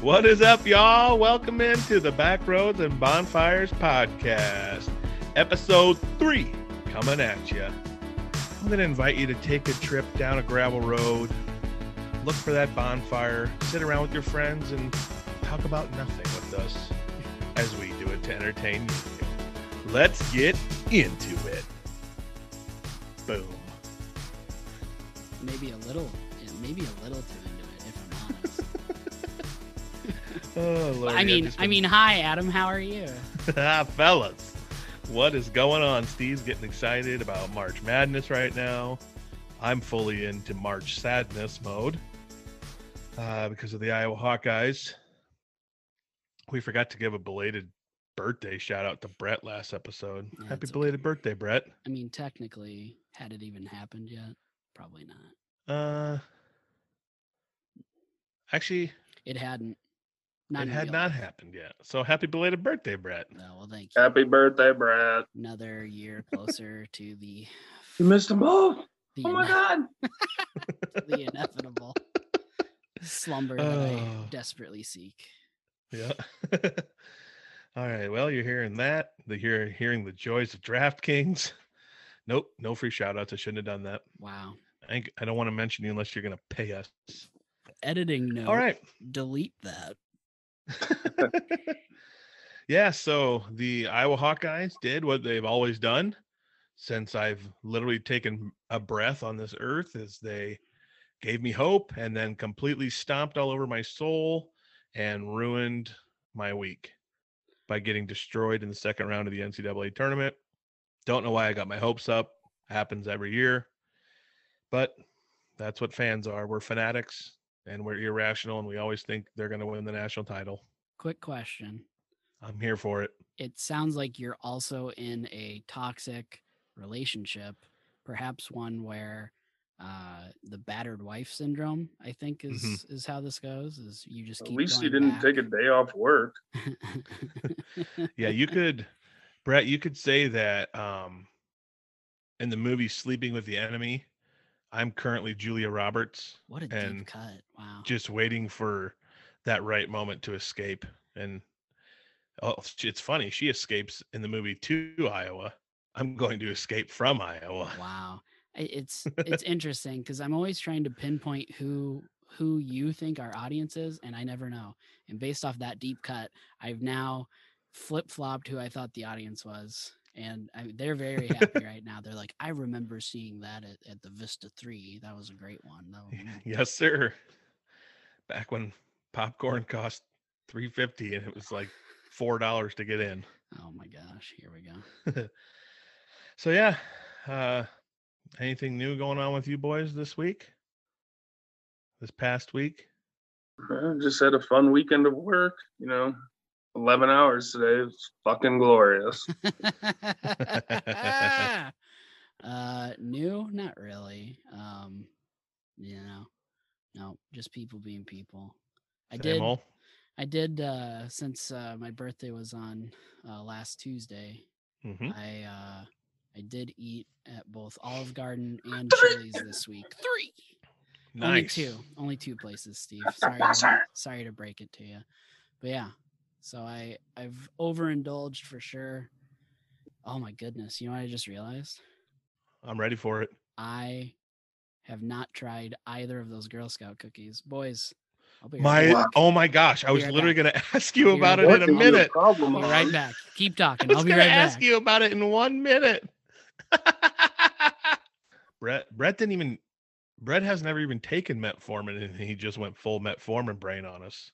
What is up, y'all? Welcome into the Backroads and Bonfires podcast, episode three, coming at you. I'm going to invite you to take a trip down a gravel road, look for that bonfire, sit around with your friends, and talk about nothing with us as we do it to entertain you. Let's get into it. Boom. maybe a little, maybe a little Oh, Lord. I mean, I mean, hi, Adam. How are you? fellas, what is going on? Steve's getting excited about March Madness right now. I'm fully into March Sadness mode uh, because of the Iowa Hawkeyes. We forgot to give a belated birthday shout out to Brett last episode. Yeah, Happy belated okay. birthday, Brett. I mean, technically, had it even happened yet? Probably not. Uh, actually, It hadn't. Not it had not life. happened yet. So happy belated birthday, Brett. No, well, thank you. Happy birthday, Brad. Another year closer to the You missed them both. the, Oh my ine- God. the inevitable slumber that I Oh. desperately seek. Yeah. All right. Well, you're hearing that. The hear hearing the joys of DraftKings. Nope, no free shout outs. I shouldn't have done that. Wow. I I don't want to mention you unless you're gonna pay us. Editing note. All right. Delete that. yeah, so the Iowa Hawkeyes did what they've always done since I've literally taken a breath on this earth is they gave me hope and then completely stomped all over my soul and ruined my week by getting destroyed in the second round of the NCAA tournament. Don't know why I got my hopes up. Happens every year. But that's what fans are. We're fanatics and we're irrational and we always think they're going to win the national title. Quick question. I'm here for it. it sounds like you're also in a toxic relationship, perhaps one where uh, the battered wife syndrome, I think, is Mhm. is how this goes. Is you just At keep least you didn't take a day off work. Yeah, you could, Brett, you could say that um, in the movie Sleeping with the Enemy, I'm currently Julia Roberts, what a and deep cut! Wow. just waiting for that right moment to escape. And oh, it's funny, she escapes in the movie to Iowa. I'm going to escape from Iowa. Wow. It's it's interesting because I'm always trying to pinpoint who who you think our audience is, and I never know. And based off that deep cut, I've now flip flopped who I thought the audience was, and I, they're very happy right now. They're like, I remember seeing that at, at the Vista Three. That was a great one. That was, yes, sir. Back when popcorn cost 350 and it was like four dollars to get in. oh my gosh, here we go. So yeah, uh anything new going on with you boys this week? This past week? I just had a fun weekend of work. You know, 11 hours today. It's fucking glorious. uh new not really um you know no just people being people i Same did ol'? i did uh since uh my birthday was on uh last tuesday Mhm. i uh i did eat at both olive garden and chili's this week three only two only two places steve That's sorry to, sorry to break it to you but yeah so i i've overindulged for sure oh my goodness you know what i just realized I'm ready for it. I have not tried either of those Girl Scout cookies. Boys, I'll be My right, Wow. oh my gosh, I was right literally gonna ask you about right it in a What is your minute. Problem, I'll be right back. Keep talking. I I'll was be gonna right ask back. you about it in one minute. Brett Brett didn't even Brett has never even taken metformin and he just went full metformin brain on us.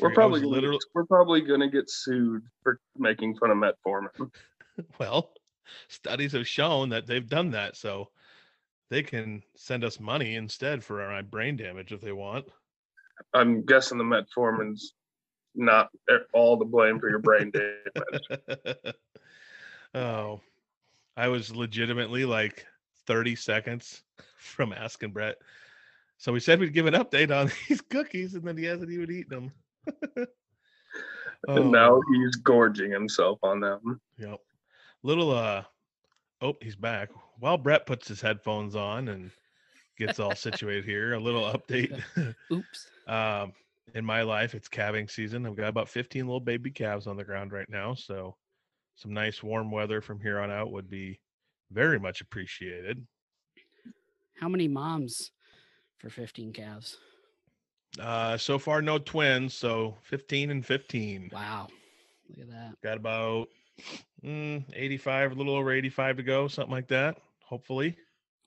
We're probably gonna literally get, we're probably gonna get sued for making fun of metformin. well, studies have shown that they've done that, so they can send us money instead for our uh, brain damage if they want. I'm guessing the metformin's not all the blame for your brain damage. oh, I was legitimately like 30 seconds from asking Brett. So we said we'd give an update on these cookies, and then he hasn't even eaten them. And now he's gorging himself on them. Yep. Little uh oh, he's back. While Brett puts his headphones on and gets all situated here, a little update. Oops. um in my life, it's calving season. I've got about 15 little baby calves on the ground right now. So some nice warm weather from here on out would be very much appreciated. How many moms for 15 calves? Uh, so far, no twins. So 15 and 15. Wow. Look at that. Got about mm, 85, a little over 85 to go, something like that. Hopefully.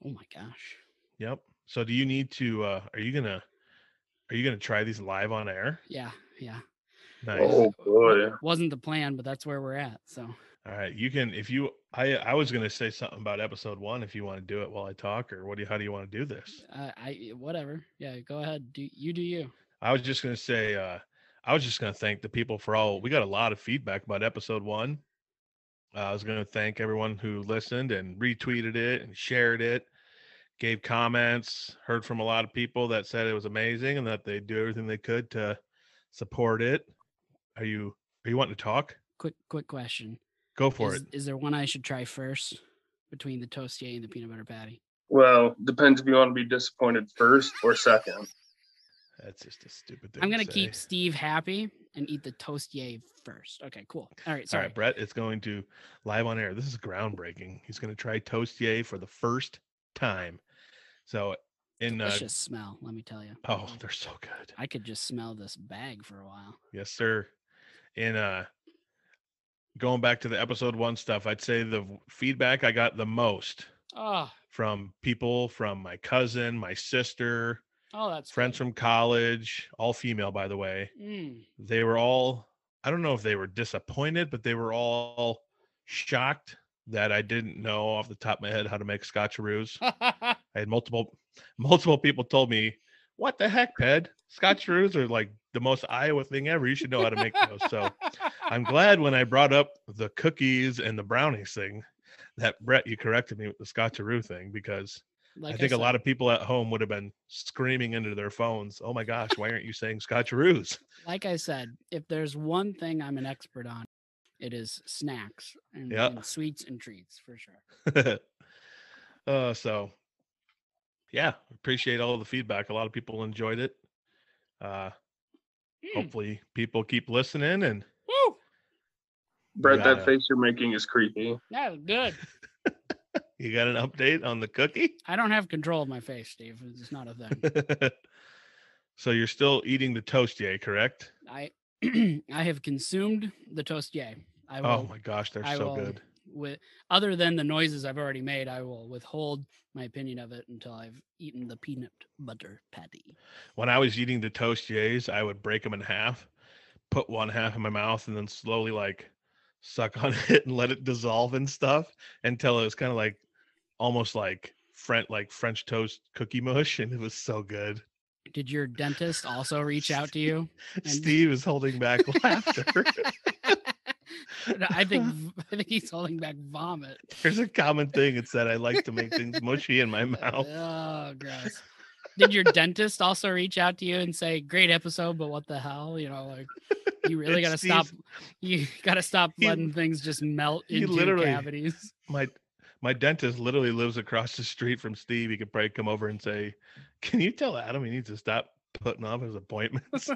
Oh my gosh. Yep. So do you need to uh are you gonna are you gonna try these live on air? Yeah. Yeah. Nice. Oh boy. Wasn't the plan, but that's where we're at. So All right. You can if you I I was gonna say something about episode one if you want to do it while I talk, or what do you how do you want to do this? uh, I whatever. Yeah, go ahead. Do you do you? I was just gonna say uh I was just gonna thank the people for all we got a lot of feedback about episode one. Uh, I was gonna thank everyone who listened and retweeted it and shared it, gave comments, heard from a lot of people that said it was amazing and that they do everything they could to support it. Are you are you wanting to talk? Quick quick question. Go for Is, it. is there one I should try first between the toastier and the peanut butter patty? Well, depends if you want to be disappointed first or second. That's just a stupid thing. I'm gonna keep say. Steve happy and eat the toastier first. Okay, cool. All right, All sorry. right, Brett it's going to live on air. This is groundbreaking. He's going to try toastier for the first time. So, in uh, Delicious smell, let me tell you. oh, they're so good. I could just smell this bag for a while. Yes, sir. In uh, going back to the episode one stuff, I'd say the feedback I got the most Oh, from people from my cousin, my sister, oh, that's friends good. from college, all female, by the way. Mm. They were all, I don't know if they were disappointed, but they were all shocked that I didn't know off the top of my head how to make scotcheroos. I had multiple multiple people told me, "What the heck, Ped? Scotcheroos are like the most Iowa thing ever. You should know how to make those." So I'm glad when I brought up the cookies and the brownies thing that Brett, you corrected me with the Scotcheroo thing because like I think a lot of people at home would have been screaming into their phones, "Oh my gosh, why aren't you saying Scotcheroos?" like I said, if there's one thing I'm an expert on, it is snacks and, Yeah. and sweets and treats for sure. uh, so yeah, appreciate all the feedback. A lot of people enjoyed it. Uh, Mm, hopefully, people keep listening and Woo! Brett, gotta- that face you're making is creepy. That was good. You got an update on the cookie? I don't have control of my face, Steve. It's not a thing. so you're still eating the toast, toastier, correct? I I have consumed the toast, toastier. I will, Oh my gosh, they're I so will good. With other than the noises I've already made, I will withhold my opinion of it until I've eaten the peanut butter patty. When I was eating the toastiers, I would break them in half, put one half in my mouth, and then slowly like suck on it and let it dissolve and stuff until it was kind of like almost like French like French toast cookie mush, and it was so good. Did your dentist also reach out to you? And- Steve is holding back laughter. I think I think he's holding back vomit. There's a common thing. It's that I like to make things mushy in my mouth. Oh, gross. Did your dentist also reach out to you and say, "Great episode, but what the hell?" You know, like you really got to stop. You got to stop he- letting things just melt into cavities. My my dentist literally lives across the street from Steve. He could probably come over and say, "Can you tell Adam he needs to stop putting off his appointments?"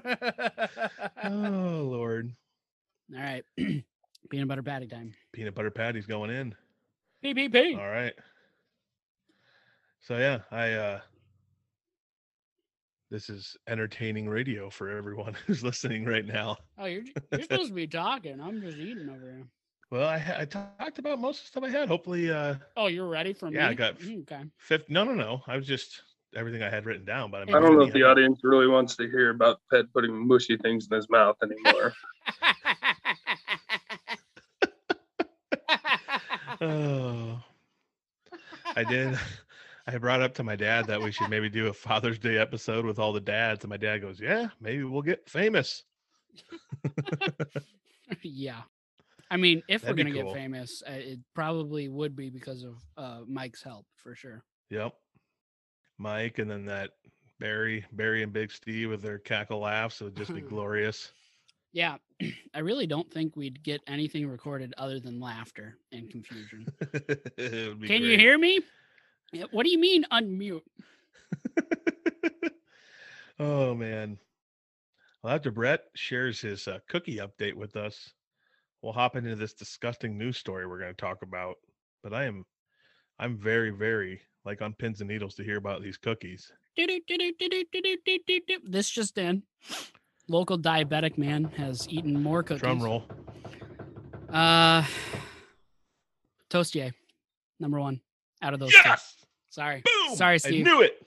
oh Lord, All right, peanut butter patty time. peanut butter patty's going in. PPP. All right. So yeah, I uh this is entertaining radio for everyone who's listening right now. Oh, you're you're supposed to be talking. I'm just eating over here. Well, I, I talked about most of the stuff I had. Hopefully, uh, Oh, you're ready for me? Yeah, I got- Mm, okay. fifth. No, no, no. I was just everything I had written down. But I, mean, I don't know if the I- audience really wants to hear about Ped putting mushy things in his mouth anymore. Oh, I did. I brought up to my dad that we should maybe do a Father's Day episode with all the dads, and my dad goes, "Yeah, maybe we'll get famous." yeah. I mean, if That'd we're gonna cool. get famous, uh, it probably would be because of uh, Mike's help for sure. Yep, Mike, and then that Barry, Barry and Big Steve with their cackle laughs. It would just be glorious. Yeah, I really don't think we'd get anything recorded other than laughter and confusion. Can great. you hear me? What do you mean unmute? oh man. Well, after Brett shares his uh, cookie update with us, we'll hop into this disgusting news story we're going to talk about. But I am, I'm very, very like on pins and needles to hear about these cookies. This just in. Local diabetic man has eaten more cookies. Drum roll. Uh, Toastier, number one out of those. two. Yes. Sorry. Boom. Sorry, I knew it.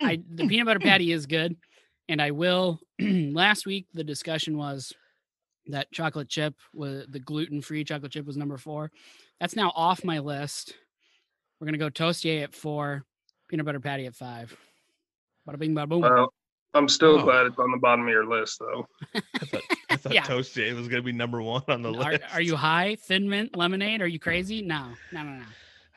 I the peanut butter patty is good, and I will. last week the discussion was that chocolate chip was the gluten free chocolate chip was number four. That's now off my list. We're gonna go toastier at four, peanut butter patty at five. Bada bing, bada boom. Well, I'm still Oh. glad it's on the bottom of your list, though. I thought, I thought Yeah. Toast Day was going to be number one on the are, list. are you high? Thin mint lemonade? Are you crazy? No, no, no, no.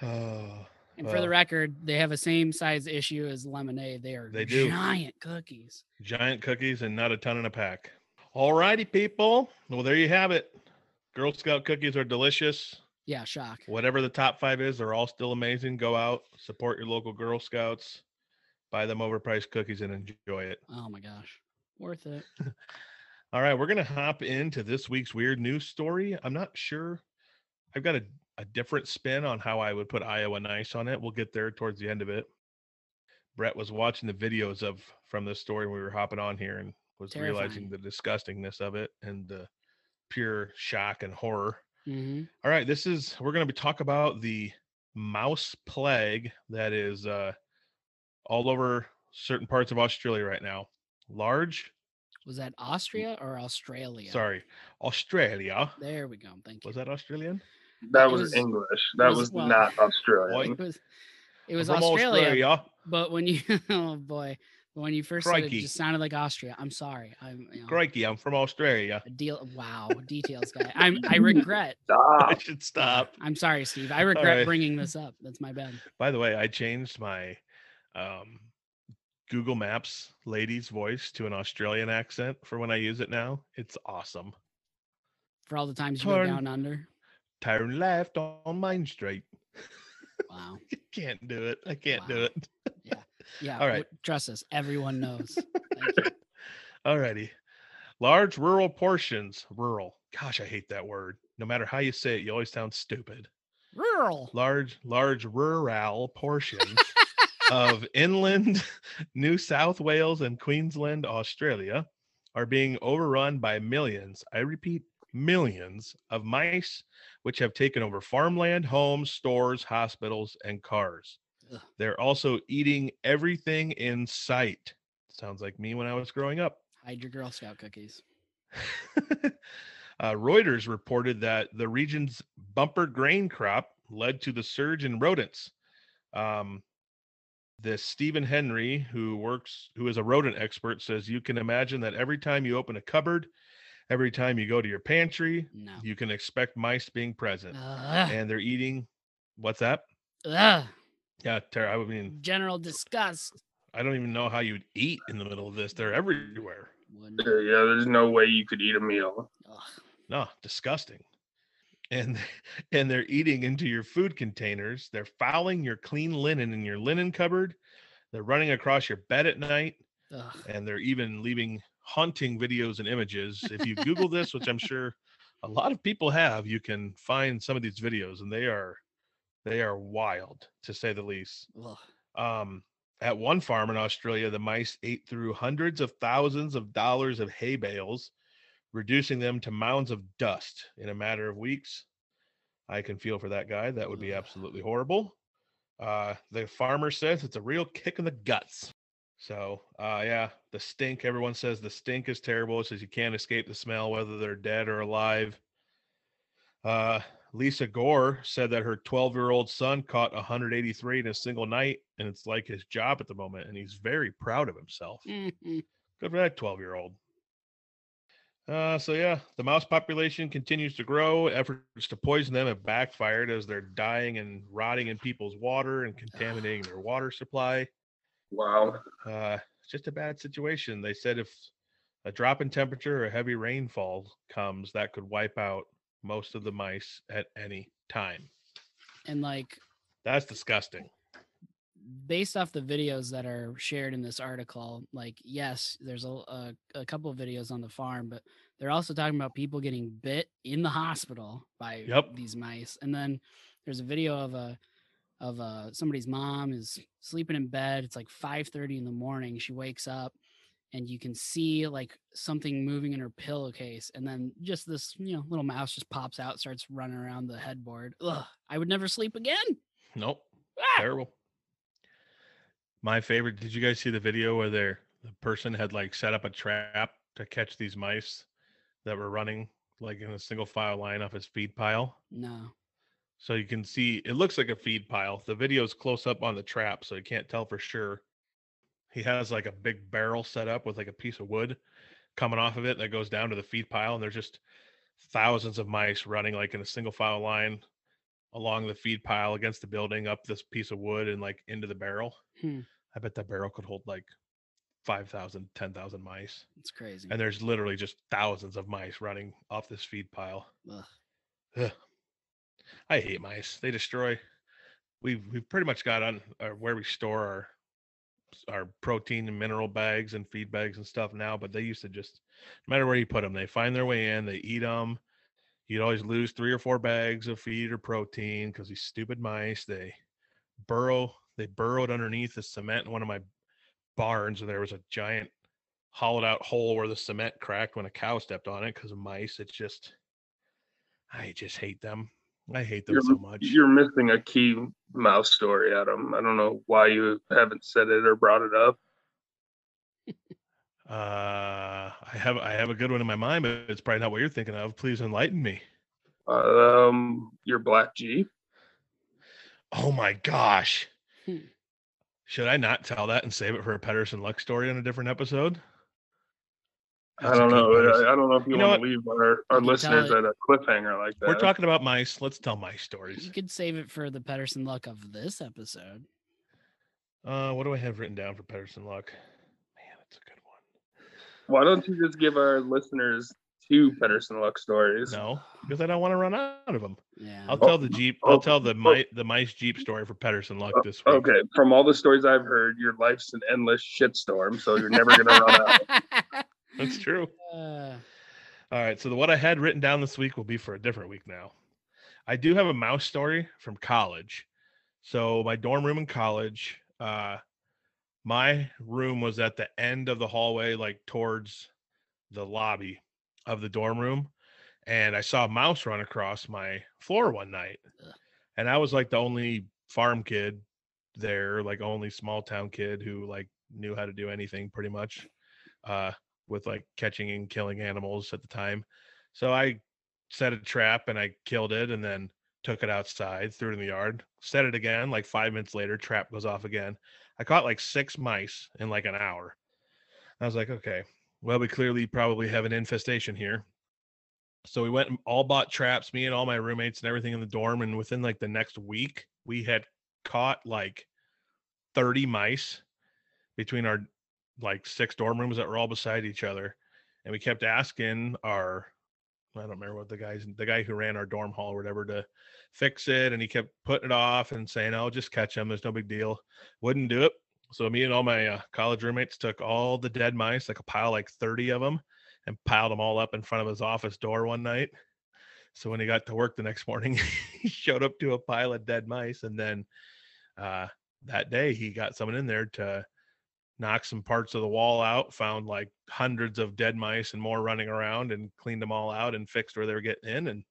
Oh, And for the record, they have a same size issue as lemonade. They are They do. giant cookies. giant cookies and not a ton in a pack. All righty, people. Well, there you have it. Girl Scout cookies are delicious. Yeah, shock. Whatever the top five is, they're all still amazing. Go out, support your local Girl Scouts, buy them overpriced cookies, and enjoy it. Oh my gosh, worth it. All right, we're gonna hop into this week's weird news story. I'm not sure. I've got a, a different spin on how I would put Iowa nice on it. We'll get there towards the end of it. Brett was watching the videos of from this story when we were hopping on here and was realizing the disgustingness of it and the pure shock and horror. hmm All right, this is we're going to be talk about the mouse plague that is uh all over certain parts of Australia right now. Large, Was that Austria or Australia? sorry, Australia. There we go. Thank you. Was that Australian? That was, was- English. That was- was, well, not Australian. It was, it was From Australia, but when you oh boy, but when you first said it, it just sounded like Austria. I'm sorry. I'm you know, Crikey, I'm from Australia. a deal. Wow, details guy. I'm I regret. Stop. I should stop. I'm sorry, Steve. I regret right. bringing this up. That's my bad. By the way, I changed my um Google Maps lady's voice to an Australian accent for when I use it now. It's awesome. For all the times you Turn. go down under. Turn left on Main Street. Wow. Can't do it. I can't do it. Yeah. Yeah. All right. Trust us. Everyone knows. Thank you. Alrighty. Large rural portions. Rural. Gosh, I hate that word. No matter how you say it, you always sound stupid. Rural. Large, large rural portions of inland New South Wales and Queensland, Australia, are being overrun by millions. I repeat, millions of mice, which have taken over farmland, homes, stores, hospitals, and cars. Ugh. They're also eating everything in sight. Sounds like me when I was growing up. Hide your Girl Scout cookies. uh, Reuters reported that the region's bumper grain crop led to the surge in rodents. Um, this Stephen Henry, who works, who is a rodent expert, says you can imagine that every time you open a cupboard, every time you go to your pantry, No. you can expect mice being present, Ugh. and they're eating. What's that? Ugh. Yeah, Tara. I mean, General disgust. I don't even know how you'd eat in the middle of this. They're everywhere. Wouldn't- Yeah, yeah, there's no way you could eat a meal. Ugh. No, disgusting. And and they're eating into your food containers. They're fouling your clean linen in your linen cupboard. They're running across your bed at night, Ugh. and they're even leaving haunting videos and images. If you Google this, which I'm sure a lot of people have, you can find some of these videos, and they are they are wild to say the least. Um, at one farm in Australia, the mice ate through hundreds of thousands of dollars of hay bales, reducing them to mounds of dust in a matter of weeks. I can feel for that guy. That would be absolutely horrible. Uh, the farmer says it's a real kick in the guts. So, uh, yeah, the stink. Everyone says the stink is terrible. It says you can't escape the smell, whether they're dead or alive. Uh, Lisa Gore said that her 12 year old son caught 183 in a single night, and it's like his job at the moment, and he's very proud of himself. Mhm. Good for that 12 year old. Uh, so yeah, the mouse population continues to grow. Efforts to poison them have backfired as they're dying and rotting in people's water and contaminating their water supply. Wow. Uh, it's just a bad situation. They said if a drop in temperature or heavy rainfall comes, that could wipe out most of the mice at any time. And like That's disgusting. Based off the videos that are shared in this article, like yes, there's a, a, a couple of videos on the farm, but they're also talking about people getting bit in the hospital by Yep. these mice. And then there's a video of a of uh somebody's mom is sleeping in bed. It's like 5:30 in the morning. She wakes up and you can see like something moving in her pillowcase and then just this you know little mouse just pops out starts running around the headboard Ugh, i would never sleep again Nope. Ah! Terrible. My favorite. Did you guys see the video where there the person had like set up a trap to catch these mice that were running like in a single file line off his feed pile? no So you can see it looks like a feed pile. The video is close up on the trap, so you can't tell for sure. He has like a big barrel set up with like a piece of wood coming off of it that goes down to the feed pile, and there's just thousands of mice running like in a single file line along the feed pile against the building, up this piece of wood and like into the barrel. Hmm. I bet that barrel could hold like 5,000, 10,000 mice. it's crazy And there's literally just thousands of mice running off this feed pile. Ugh. Ugh. I hate mice. They destroy. We've we've pretty much got on uh, where we store our our protein and mineral bags and feed bags and stuff now, but they used to just no matter where you put them, they find their way in. They eat them. You'd always lose three or four bags of feed or protein because these stupid mice they burrow. They burrowed underneath the cement in one of my barns, and there was a giant hollowed out hole where the cement cracked when a cow stepped on it because of mice. It's just, I just hate them. I hate them You're, so much. you're missing a key mouse story, Adam. I don't know why you haven't said it or brought it up. Uh, I have I have a good one in my mind, but it's probably not what you're thinking of. Please enlighten me. Um, your black Jeep. Oh my gosh. Hmm. Should I not tell that and save it for a Pedersen Luck story on a different episode? I That's a don't know. Pedersen- I, I don't know if you, You know want to leave our, our listeners at a cliffhanger like that. We're talking about mice. Let's tell mice stories. you could save it for the pedersen luck of this episode Uh, what do I have written down for Pedersen Luck? Man, that's a good one. Why don't you just give our listeners two Pedersen Luck stories? No, because I don't want to run out of them. yeah I'll Oh, tell the Jeep. oh, I'll tell the oh. mice the mice Jeep story for Pedersen Luck this week. Okay, from all the stories I've heard, your life's an endless shitstorm, so you're never gonna run out. That's true. Uh, All right. So the what I had written down this week will be for a different week now. I do have a mouse story from college. So my dorm room in college, uh, my room was at the end of the hallway, like towards the lobby of the dorm room. And I saw a mouse run across my floor one night. And I was like the only farm kid there, like only small town kid who like knew how to do anything pretty much. Uh with like catching and killing animals at the time. So I set a trap and I killed it and then took it outside, threw it in the yard, set it again. Like five minutes later, trap goes off again. I caught like six mice in like an hour. I was like, okay, well, we clearly probably have an infestation here. So we went and all bought traps, me and all my roommates and everything in the dorm. And within like the next week, we had caught like 30 mice between our like six dorm rooms that were all beside each other. And we kept asking our, I don't remember what the guys, the guy who ran our dorm hall or whatever to fix it. And he kept putting it off and saying, oh, just catch them. There's no big deal. Wouldn't do it. So me and all my uh, college roommates took all the dead mice, like a pile, like 30 of them, and piled them all up in front of his office door one night. So when he got to work the next morning, he showed up to a pile of dead mice. And then uh, that day, he got someone in there to knock some parts of the wall out, found like hundreds of dead mice and more running around, and cleaned them all out and fixed where they were getting in and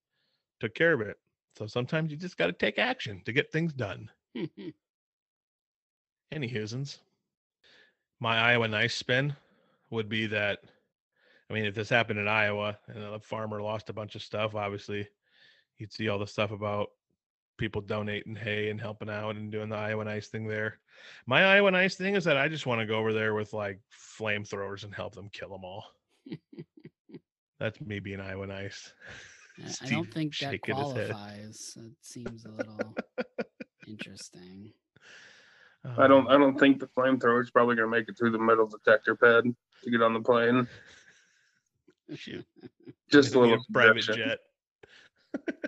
took care of it. So sometimes you just got to take action to get things done. Any hoosins. My Iowa nice spin would be that I mean, if this happened in Iowa and a farmer lost a bunch of stuff, obviously you'd see all the stuff about people donating hay and helping out and doing the Iowa nice thing there. My Iowa nice thing is that I just want to go over there with like flamethrowers and help them kill them all. That's me being Iowa nice. I- don't think that shaking his head. qualifies. It seems a little interesting. I don't. I Um, don't think the flamethrower is probably gonna make it through the metal detector pad to get on the plane. shoot. Just a Maybe little private jet.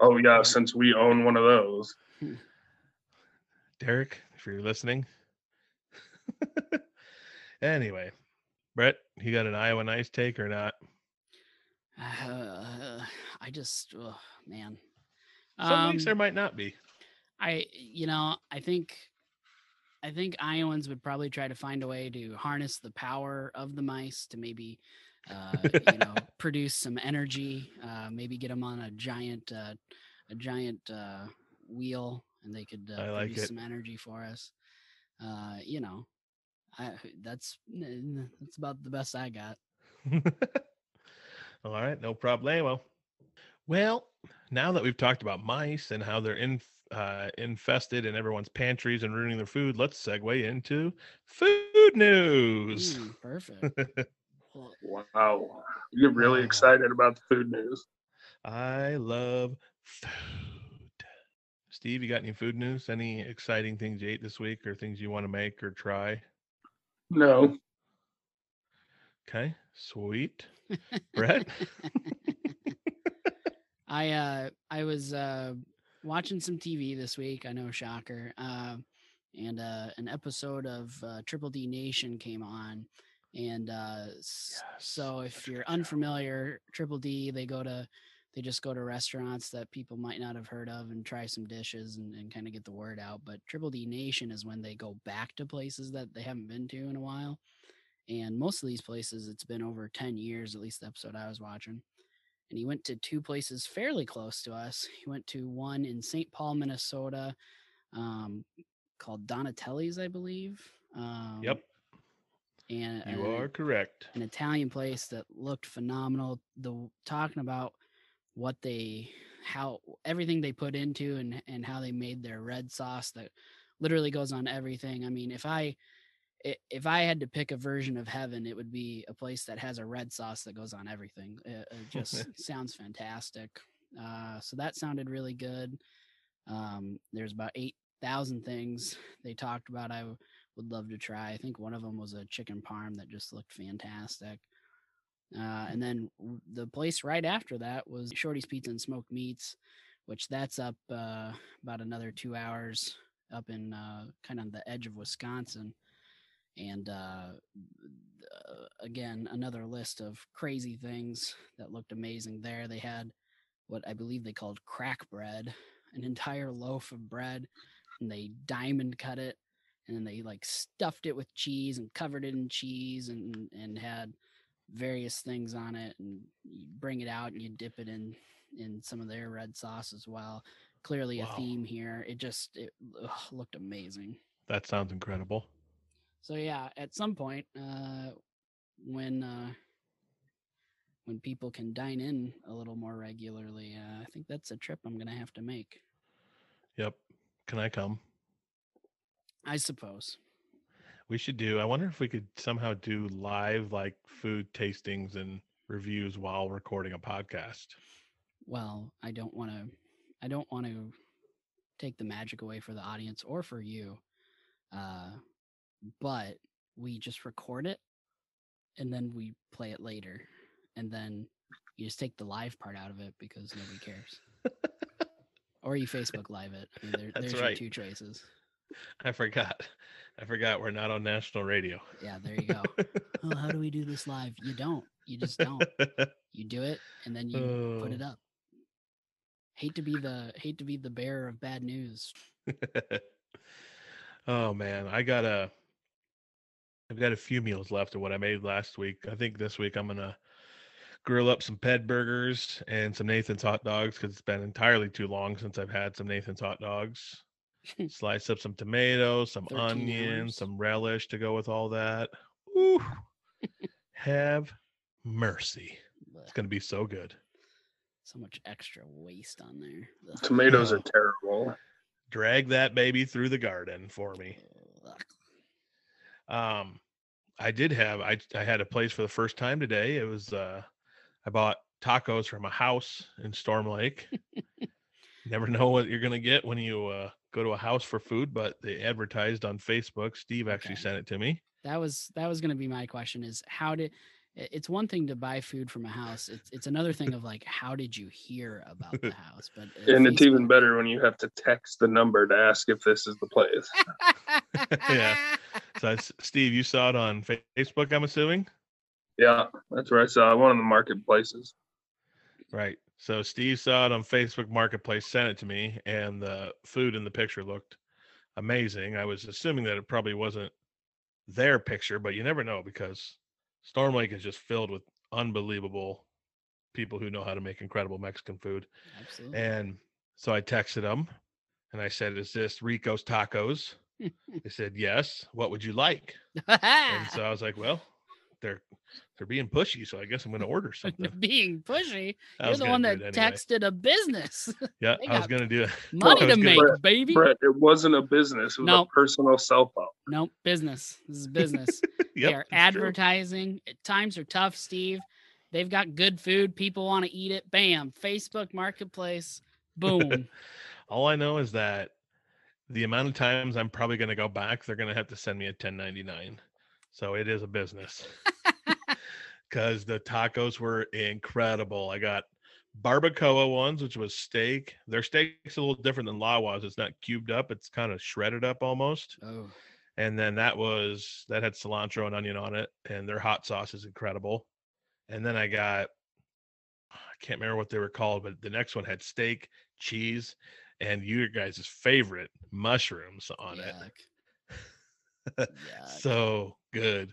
Oh yeah, since we own one of those. Derek, if you're listening, anyway, Brett, you got an Iowa nice take or not? Uh, I just, oh, man. Some weeks Um, there might not be. I, you know, I think, I think Iowans would probably try to find a way to harness the power of the mice to maybe, uh, you know, produce some energy. Uh, maybe get them on a giant, uh, a giant uh, wheel, and they could uh, like produce it. some energy for us. Uh, you know, I that's that's about the best I got. All right, no problemo. Well, now that we've talked about mice and how they're in, uh, infested in everyone's pantries and ruining their food, let's segue into food news. Mm, perfect. Wow. You're really excited about the food news. I love food. Steve, you got any food news? Any exciting things you ate this week or things you want to make or try? No. Okay, sweet. Brett? I uh I was uh watching some TV this week. I know, shocker. Uh, and uh, an episode of uh, Triple D Nation came on, and uh, s- so if you're unfamiliar, Triple D they go to they just go to restaurants that people might not have heard of and try some dishes and, and kind of get the word out. But Triple D Nation is when they go back to places that they haven't been to in a while. And most of these places, it's been over 10 years, at least the episode I was watching. And he went to two places fairly close to us. He went to one in St. Paul, Minnesota, um, called Donatelli's, I believe. Um, Yep, And you uh, are correct. an Italian place that looked phenomenal. The talking about what they how everything they put into and and how they made their red sauce that literally goes on everything. I mean, if i- if I had to pick a version of heaven, it would be a place that has a red sauce that goes on everything. It, it just sounds fantastic. Uh, so that sounded really good. Um, there's about eight thousand things they talked about. I w- would love to try. I think one of them was a chicken parm that just looked fantastic. Uh, and then w- the place right after that was Shorty's Pizza and Smoked Meats, which that's up uh, about another two hours up in uh, kind of the edge of Wisconsin. And uh, uh, again, another list of crazy things that looked amazing there. They had what I believe they called crack bread, an entire loaf of bread, and they diamond cut it, and then they like stuffed it with cheese and covered it in cheese and and had various things on it and you bring it out and you dip it in in some of their red sauce as well clearly Wow. a theme here it just it ugh, looked amazing That sounds incredible. So yeah at some point uh when uh when people can dine in a little more regularly uh, i think that's a trip i'm gonna have to make Yep. Can I come? i suppose We should do. I wonder if we could somehow do live like food tastings and reviews while recording a podcast. well i don't want to i don't want to take the magic away for the audience or for you uh but we just record it and then we play it later and then you just take the live part out of it because nobody cares. Or you facebook live it. I mean, there, That's there's right. your two choices. I forgot. I forgot we're not on national radio. yeah there you go. Oh how do we do this live? You don't. You just don't. You do it and then you put it Oh. up. Hate to be the hate to be the bearer of bad news. Oh man, I got a I've got a few meals left of what I made last week. I think this week I'm gonna grill up some ped burgers and some Nathan's hot dogs because it's been entirely too long since I've had some Nathan's hot dogs. Slice up some tomatoes, some 13 onions, hours. some relish to go with all that. Ooh, have mercy. It's gonna be so good. so much extra waste on there Tomatoes Oh. are terrible. Drag that baby through the garden for me. Ugh. Um, I did have I I had a place for the first time today. It was uh, I bought tacos from a house in Storm Lake. Never know what you're gonna get when you uh, go to a house for food, but they advertised on Facebook. Steve actually Okay. sent it to me. that was that was going to be my question is how did it's one thing to buy food from a house it's it's another thing of like how did you hear about the house but uh, And it's even better when you have to text the number to ask if this is the place. Yeah. So Steve, you saw it on Facebook, I'm assuming. Yeah, that's where I saw it, one of the marketplaces. Right. So Steve saw it on Facebook Marketplace, sent it to me, and the food in the picture looked amazing. I was assuming that it probably wasn't their picture, but you never know because Storm Lake is just filled with unbelievable people who know how to make incredible Mexican food. Absolutely. And so I texted them and I said, Is this Rico's Tacos? They said, Yes. What would you like? And so I was like, Well, they're they're being pushy, so I guess I'm gonna order something. Being pushy. I You're was the one that anyway. texted a business. Yeah, I was gonna do it. Money I to make, Brett- baby. Brett, it wasn't a business, it was Nope. a personal cell phone. Nope, business. This is business. Yep, they are it's true. advertising. Uh, Times are tough, Steve. They've got good food. People want to eat it. Bam. Facebook Marketplace. Boom. All I know is that the amount of times I'm probably going to go back, they're going to have to send me a 1099. So it is a business because the tacos were incredible. I got barbacoa ones, which was steak. Their steak's a little different than Lawa's. It's not cubed up; it's kind of shredded up almost. oh, And then that was that had cilantro and onion on it, and their hot sauce is incredible. And then I got I can't remember what they were called, but the next one had steak, cheese, and you guys' favorite mushrooms on it. yuck. Yuck. So good.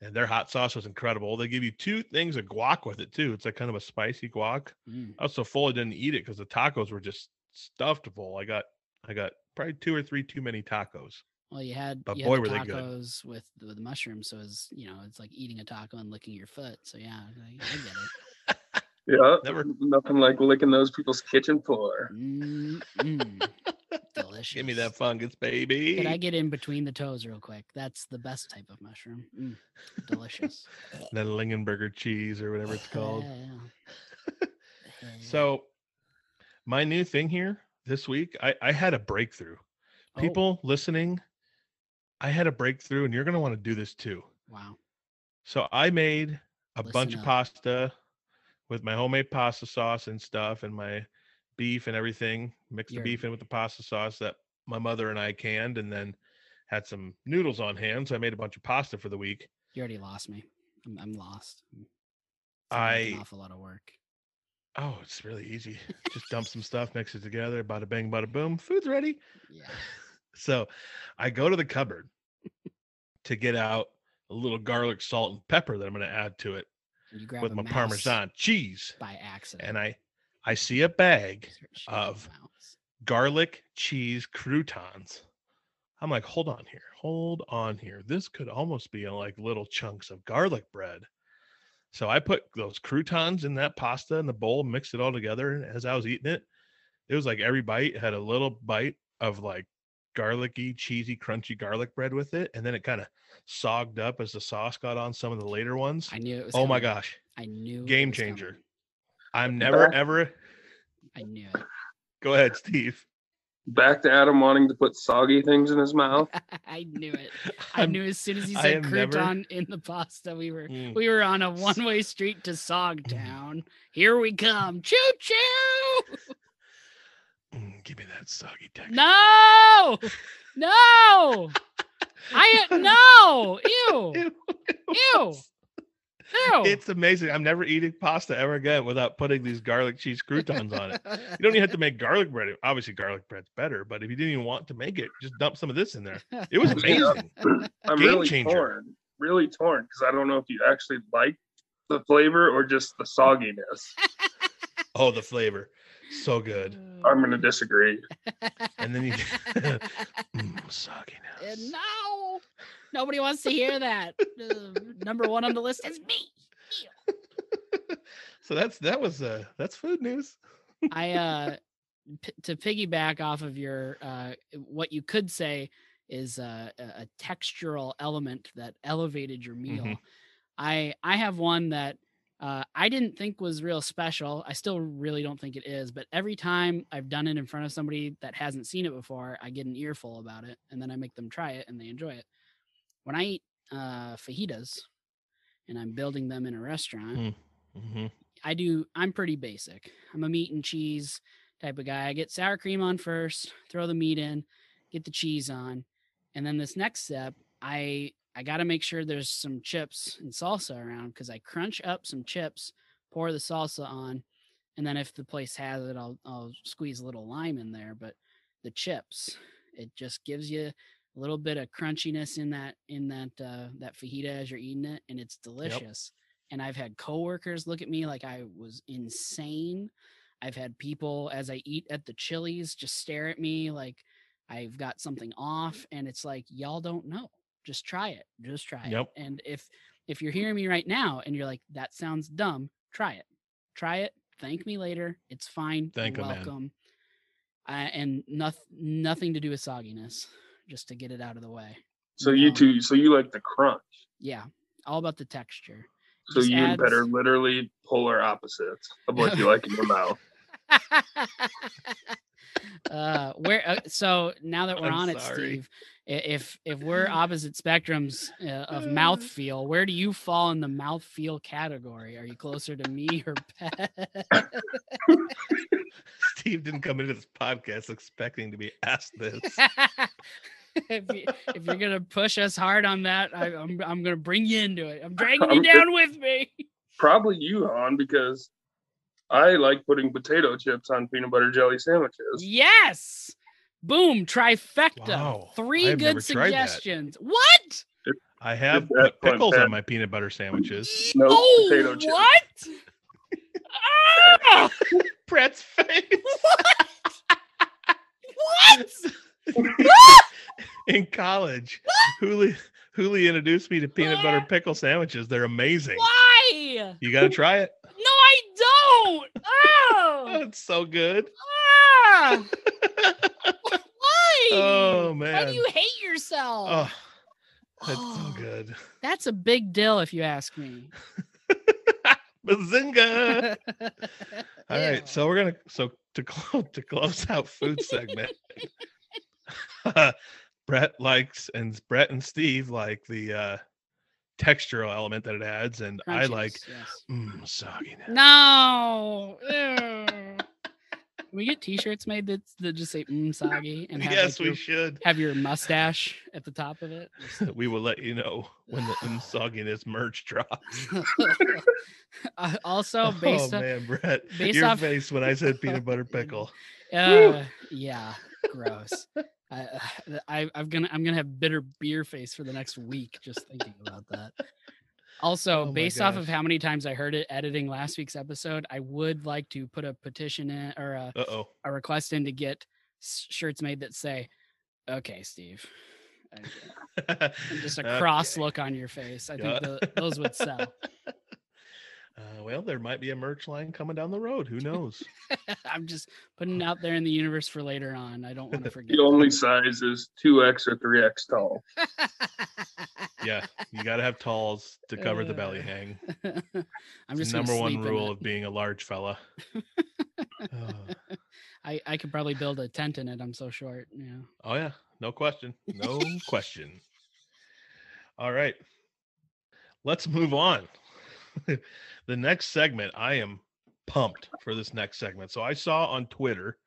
And their hot sauce was incredible. They give you two things of guac with it too. It's like kind of a spicy guac. Mm. I was so full I didn't eat it because the tacos were just stuffed full. I got I got probably two or three too many tacos. Well, you had But you boy, had were the they good. with with the mushrooms, so it's you know it's like eating a taco and licking your foot. So yeah, I, I get it. Yeah, Never- nothing like licking those people's kitchen floor. Mm, mm. Delicious. Give me that fungus, baby. Can I get in between the toes real quick? That's the best type of mushroom. Mm, delicious. that Lingenberger cheese or whatever it's called. Yeah. Yeah. So my new thing here this week, I, I had a breakthrough. Oh, People listening, I had a breakthrough, and you're gonna want to do this too. wow. So I made a bunch Listen of pasta with my homemade pasta sauce and stuff and my beef and everything. Mixed You're- the beef in with the pasta sauce that my mother and I canned and then had some noodles on hand. So I made a bunch of pasta for the week. You already lost me. I'm, I'm lost. Mm. An I awful lot of work. oh, it's really easy. Just dump some stuff, mix it together, bada bang, bada boom, food's ready. Yeah. So I go to the cupboard to get out a little garlic, salt, and pepper that I'm going to add to it And you grab with my Parmesan cheese. by accident. And I I see a bag of- mouse. garlic cheese croutons. I'm like, hold on here, hold on here. This could almost be like little chunks of garlic bread. So I put those croutons in that pasta in the bowl, mixed it all together. And as I was eating it, it was like every bite had a little bite of like garlicky, cheesy, crunchy garlic bread with it. And then it kind of sogged up as the sauce got on some of the later ones. I knew it was. Oh my gosh. I knew. Game changer. coming. I'm never Back- ever I knew it. go ahead, Steve. Back to Adam wanting to put soggy things in his mouth. I knew it. I knew as soon as he said am never- crouton in the pasta, we were Mm. we were on a one way street to Sogtown. Here we come. Choo choo! Give me that soggy texture. No! No! I uh, no! Ew! Ew. Ew! Ew! It's amazing. I'm never eating pasta ever again without putting these garlic cheese croutons on it. You don't even have to make garlic bread. Obviously, garlic bread's better, but if you didn't even want to make it, just dump some of this in there. It was amazing. I'm Game really changer. torn, really torn because I don't know if you actually like the flavor or just the sogginess. Oh, the flavor. So good. I'm gonna disagree. And then you mm, And sogginess. no, nobody wants to hear that. Uh, number one on the list is me. So that's that was uh that's food news. I uh p- to piggyback off of your uh what you could say is uh, a, a textural element that elevated your meal. Mhm. I I have one that uh, I didn't think was real special. I still really don't think it is, but every time I've done it in front of somebody that hasn't seen it before, I get an earful about it, and then I make them try it, and they enjoy it. When I eat uh, fajitas, and I'm building them in a restaurant, Mm. Mhm. I do. I'm pretty basic. I'm a meat and cheese type of guy. I get sour cream on first, throw the meat in, get the cheese on, and then this next step, I I got to make sure there's some chips and salsa around because I crunch up some chips, pour the salsa on, and then if the place has it, I'll I'll squeeze a little lime in there. But the chips, it just gives you a little bit of crunchiness in that in that uh, that fajita as you're eating it, and it's delicious. And I've had coworkers look at me like I was insane. I've had people as I eat at the Chili's just stare at me like I've got something off, and it's like y'all don't know. Just try it. Just try Yep. it. And if if you're hearing me right now and you're like that sounds dumb, try it. Try it. Thank me later. It's fine. Thank You're 'em, man. welcome. Uh, and nothing nothing to do with sogginess, just to get it out of the way. So you two, so you like the crunch. Yeah, all about the texture. So Just you and Ped are adds- literally polar opposites of what you like in your mouth. uh where uh, so now that we're I'm on it steve if if we're opposite spectrums uh, of mouth feel where do you fall in the mouth feel category? Are you closer to me or Ped? Steve didn't come into this podcast expecting to be asked this. if, you, you're gonna push us hard on that I, I'm, I'm gonna bring you into it. I'm dragging you down with me. Probably you, Han, because I like putting potato chips on peanut butter jelly sandwiches. yes boom trifecta Wow, three good suggestions what I have put pickles on my peanut butter sandwiches. No oh, potato chips. what Ah! Brett's face what what? in college. Huli Huli introduced me to peanut butter pickle sandwiches. They're amazing. Why? You got to try it. No, I don't. Oh, it's so good. ah. Why? Oh Why man. do you hate yourself? Oh, so Oh, good. That's a big deal, if you ask me. Bazinga! All Ew. right, so we're gonna so to close to close out food segment. Brett likes and Brett and Steve like the uh textural element that it adds, and I like yes. mm, sogginess. No. Can we get T-shirts made that, that just say "mm soggy" and have, yes, like, we your, should. have your mustache at the top of it? We will let you know when the mm, sogginess merch drops. Uh, also, based oh on man, Brett, your off- face when I said peanut butter pickle. Uh, yeah, gross. I, uh, I, I'm gonna, I'm gonna have bitter beer face for the next week just thinking about that. Also, Oh based off of how many times I heard it editing last week's episode, I would like to put a petition in or a, Uh oh. a request in to get shirts made that say, "Okay, Steve," and just a cross look on your face. I think the, those would sell. Uh, well, there might be a merch line coming down the road. Who knows? I'm just putting it out there in the universe for later on. I don't want to forget. The only size is 2X or 3X tall. yeah, you got to have talls to cover the belly Uh, hang. I'm It's just the number one rule of being a large fella. Oh. I I could probably build a tent in it. I'm so short. Yeah. Oh yeah, no question, no question. All right, let's move on. the next segment, I am pumped for this next segment. So I saw on Twitter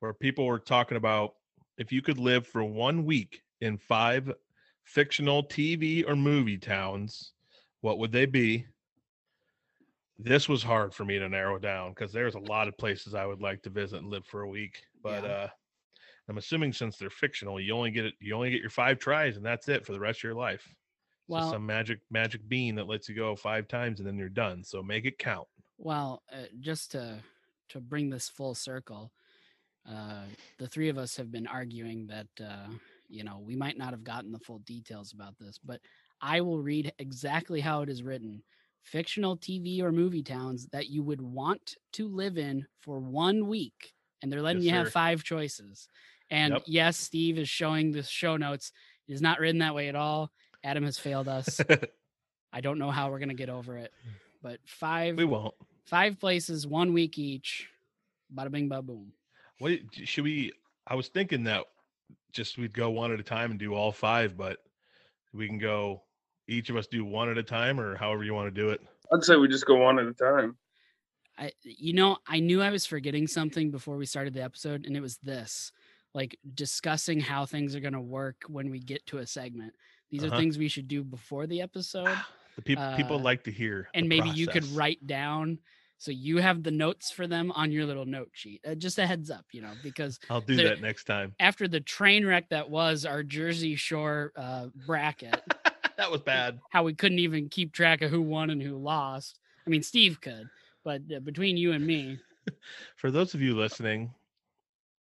where people were talking about if you could live for one week in five fictional TV or movie towns, what would they be? This was hard for me to narrow down because there's a lot of places I would like to visit and live for a week. But Yeah. uh I'm assuming since they're fictional, you only get it you only get your five tries and that's it for the rest of your life. So Well, some magic magic bean that lets you go five times and then you're done. So make it count. well, uh, just to to bring this full circle, uh, the three of us have been arguing that uh, you know we might not have gotten the full details about this, but I will read exactly how it is written. Fictional TV or movie towns that you would want to live in for one week, and they're letting Yes, you have five choices. And Yep. yes, Steve is showing the show notes. It is not written that way at all. Adam has failed us. I don't know how we're gonna get over it, but five we won't. five places, one week each. Bada bing, bada boom. What should we? I was thinking that just we'd go one at a time and do all five, but we can go each of us do one at a time or however you want to do it. I'd say we just go one at a time. I, you know, I knew I was forgetting something before we started the episode, and it was this like discussing how things are going to work when we get to a segment. These Uh-huh. are things we should do before the episode. The people people Uh, like to hear. and maybe you could write down so you have the notes for them on your little note sheet. Uh, just a heads up, you know, because I'll do that next time. after the train wreck that was our Jersey Shore uh, bracket, that was bad. how we couldn't even keep track of who won and who lost. I mean, Steve could, but uh, between you and me, For those of you listening,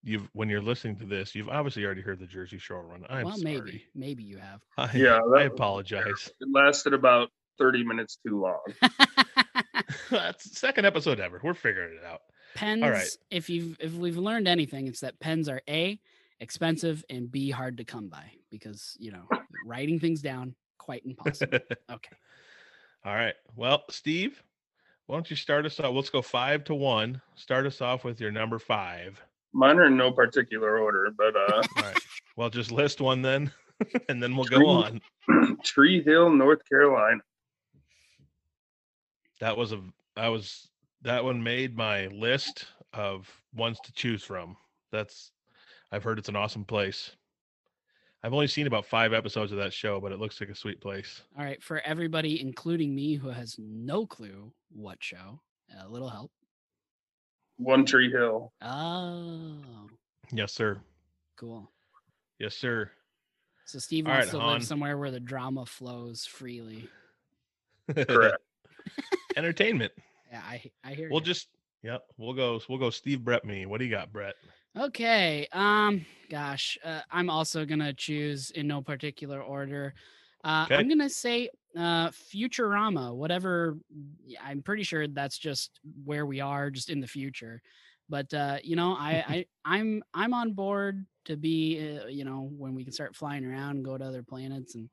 you've when you're listening to this, you've obviously already heard the Jersey Shore run. I'm well, sorry. maybe, maybe you have. I, Yeah, I apologize. It lasted about 30 minutes too long. That's second episode ever. We're figuring it out. pens, All right. if you've if we've learned anything, it's that pens are a expensive and b hard to come by because you know writing things down quite impossible. Okay. All right. Well, Steve, why don't you start us off? Let's go five to one. Start us off with your number five. Mine are in no particular order, but uh, All right. Well, just list one then, and then we'll go on. Tree Hill, North Carolina. That was a I was that one made my list of ones to choose from. That's I've heard it's an awesome place. I've only seen about five episodes of that show, but it looks like a sweet place. All right, for everybody, including me, who has no clue what show, a little help. One Tree Hill. Oh, Yes, sir. cool. Yes, sir. So Steve All wants right, to Han. live somewhere where the drama flows freely. Correct. Entertainment. Yeah, I I hear. We'll ya. just yep. We'll go. We'll go. Steve Brett. Me. What do you got, Brett? Okay. Um. Gosh. Uh, I'm also gonna choose in no particular order. Uh, Okay. I'm gonna say uh, Futurama. Whatever. I'm pretty sure that's just where we are, just in the future. But uh, you know, I, I I'm I'm on board to be. Uh, you know, when we can start flying around and go to other planets, and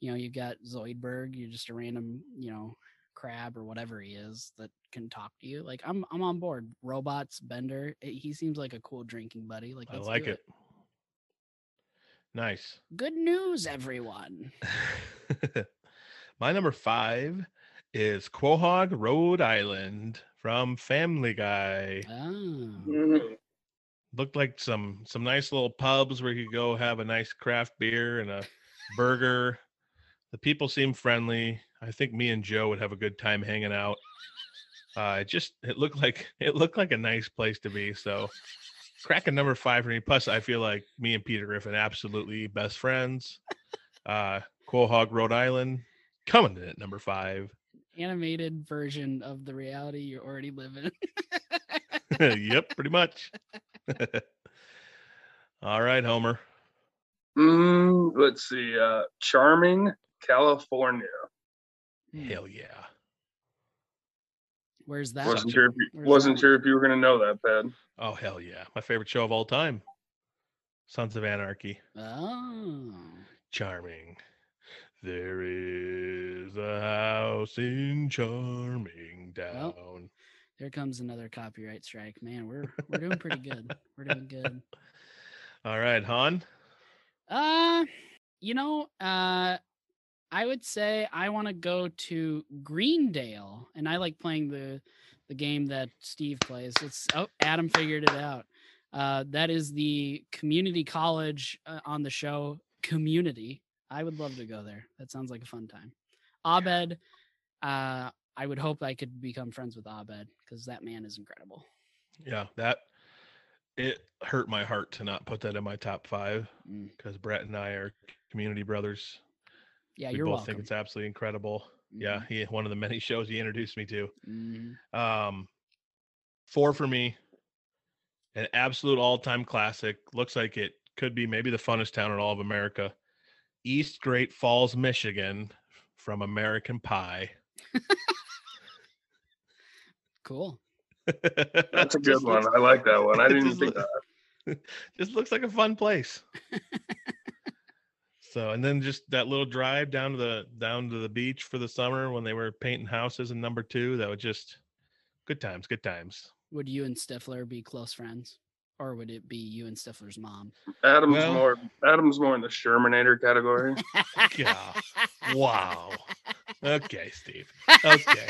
you know, you've got Zoidberg. You're just a random, you know, crab or whatever he is that can talk to you. Like I'm I'm on board. Robots, Bender. eh, He seems like a cool drinking buddy. Like I like do it. Nice. Good news, everyone. My number five is Quahog, Rhode Island from Family Guy. Oh, Mhm. Looked like some some nice little pubs where you could go have a nice craft beer and a burger. The people seem friendly. I think me and Joe would have a good time hanging out. Uh, it just it looked like it looked like a nice place to be. So cracking number five for me. Plus, I feel like me and Peter Griffin absolutely best friends. Uh, Quahog, Rhode Island, coming in at number five. animated version of the reality you already live in. yep, pretty much. All right, Homer. Mm, let's see. Uh, Charming, California. Hell yeah. Where's that? Wasn't sure if you, Where's wasn't that? sure if you were gonna know that, Ped. Oh hell yeah. My favorite show of all time. Sons of Anarchy. Oh, Charming. There is a house in Charming Well, Town. there comes another copyright strike. Man, we're we're doing pretty good. We're doing good. All right, Han. Uh, you know, uh, I would say I want to go to Greendale, and I like playing the the game that Steve plays. It's oh, Adam figured it out. Uh, that is the community college uh, on the show Community. I would love to go there. That sounds like a fun time. Abed, uh, I would hope I could become friends with Abed because that man is incredible. Yeah, that it hurt my heart to not put that in my top five Mm. because Brett and I are community brothers. Yeah, we you're both welcome. think it's absolutely incredible. Yeah, Mhm, he one of the many shows he introduced me to. mhm. Um, four for me. An absolute all-time classic. Looks like it could be maybe the funnest town in all of America. East Great Falls, Michigan, from American Pie. Cool. That's a good one. I like that one. I didn't just think that. just looks like a fun place. So, and then just that little drive down to the down to the beach for the summer when they were painting houses in number two. That was just good times. Good times. Would you and Stifler be close friends? Or would it be you and Stifler's mom? Adam's Well- more Adam's more in the Shermanator category. Yeah. Wow. Okay, Steve. Okay.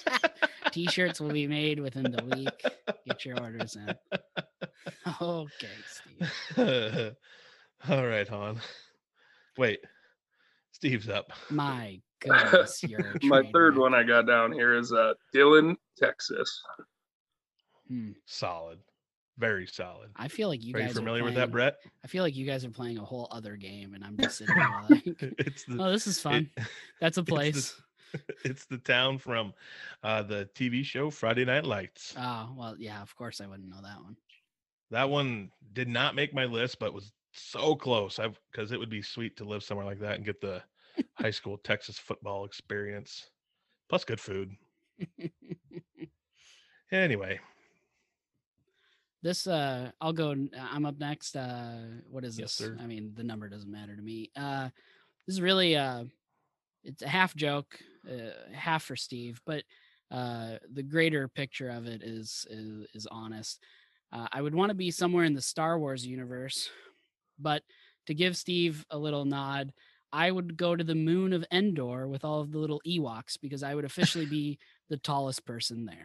T-shirts will be made within the week. Get your orders in. Okay, Steve. All right, Han. Wait. Steve's up. My goodness, you're My third one I got down here is uh, Dillon, Texas. Hmm. Solid. Very solid. I feel like you guys Are you familiar are with that, Brett? I feel like you guys are playing a whole other game, and I'm just sitting there like, it's the "Oh, this is fun. it- That's a it's the- place." it's the town from uh, the TV show Friday Night Lights. Oh, well, yeah. Of course, I wouldn't know that one. That one did not make my list, but was so close. I've because it would be sweet to live somewhere like that and get the high school Texas football experience, plus good food. Anyway, This uh I'll go I'm up next. Uh what is Yes, this? sir. I mean, the number doesn't matter to me. Uh this is really uh it's a half joke, uh, half for Steve, but uh the greater picture of it is is, is honest. Uh, I would want to be somewhere in the Star Wars universe, but to give Steve a little nod, I would go to the moon of Endor with all of the little Ewoks because I would officially be the tallest person there.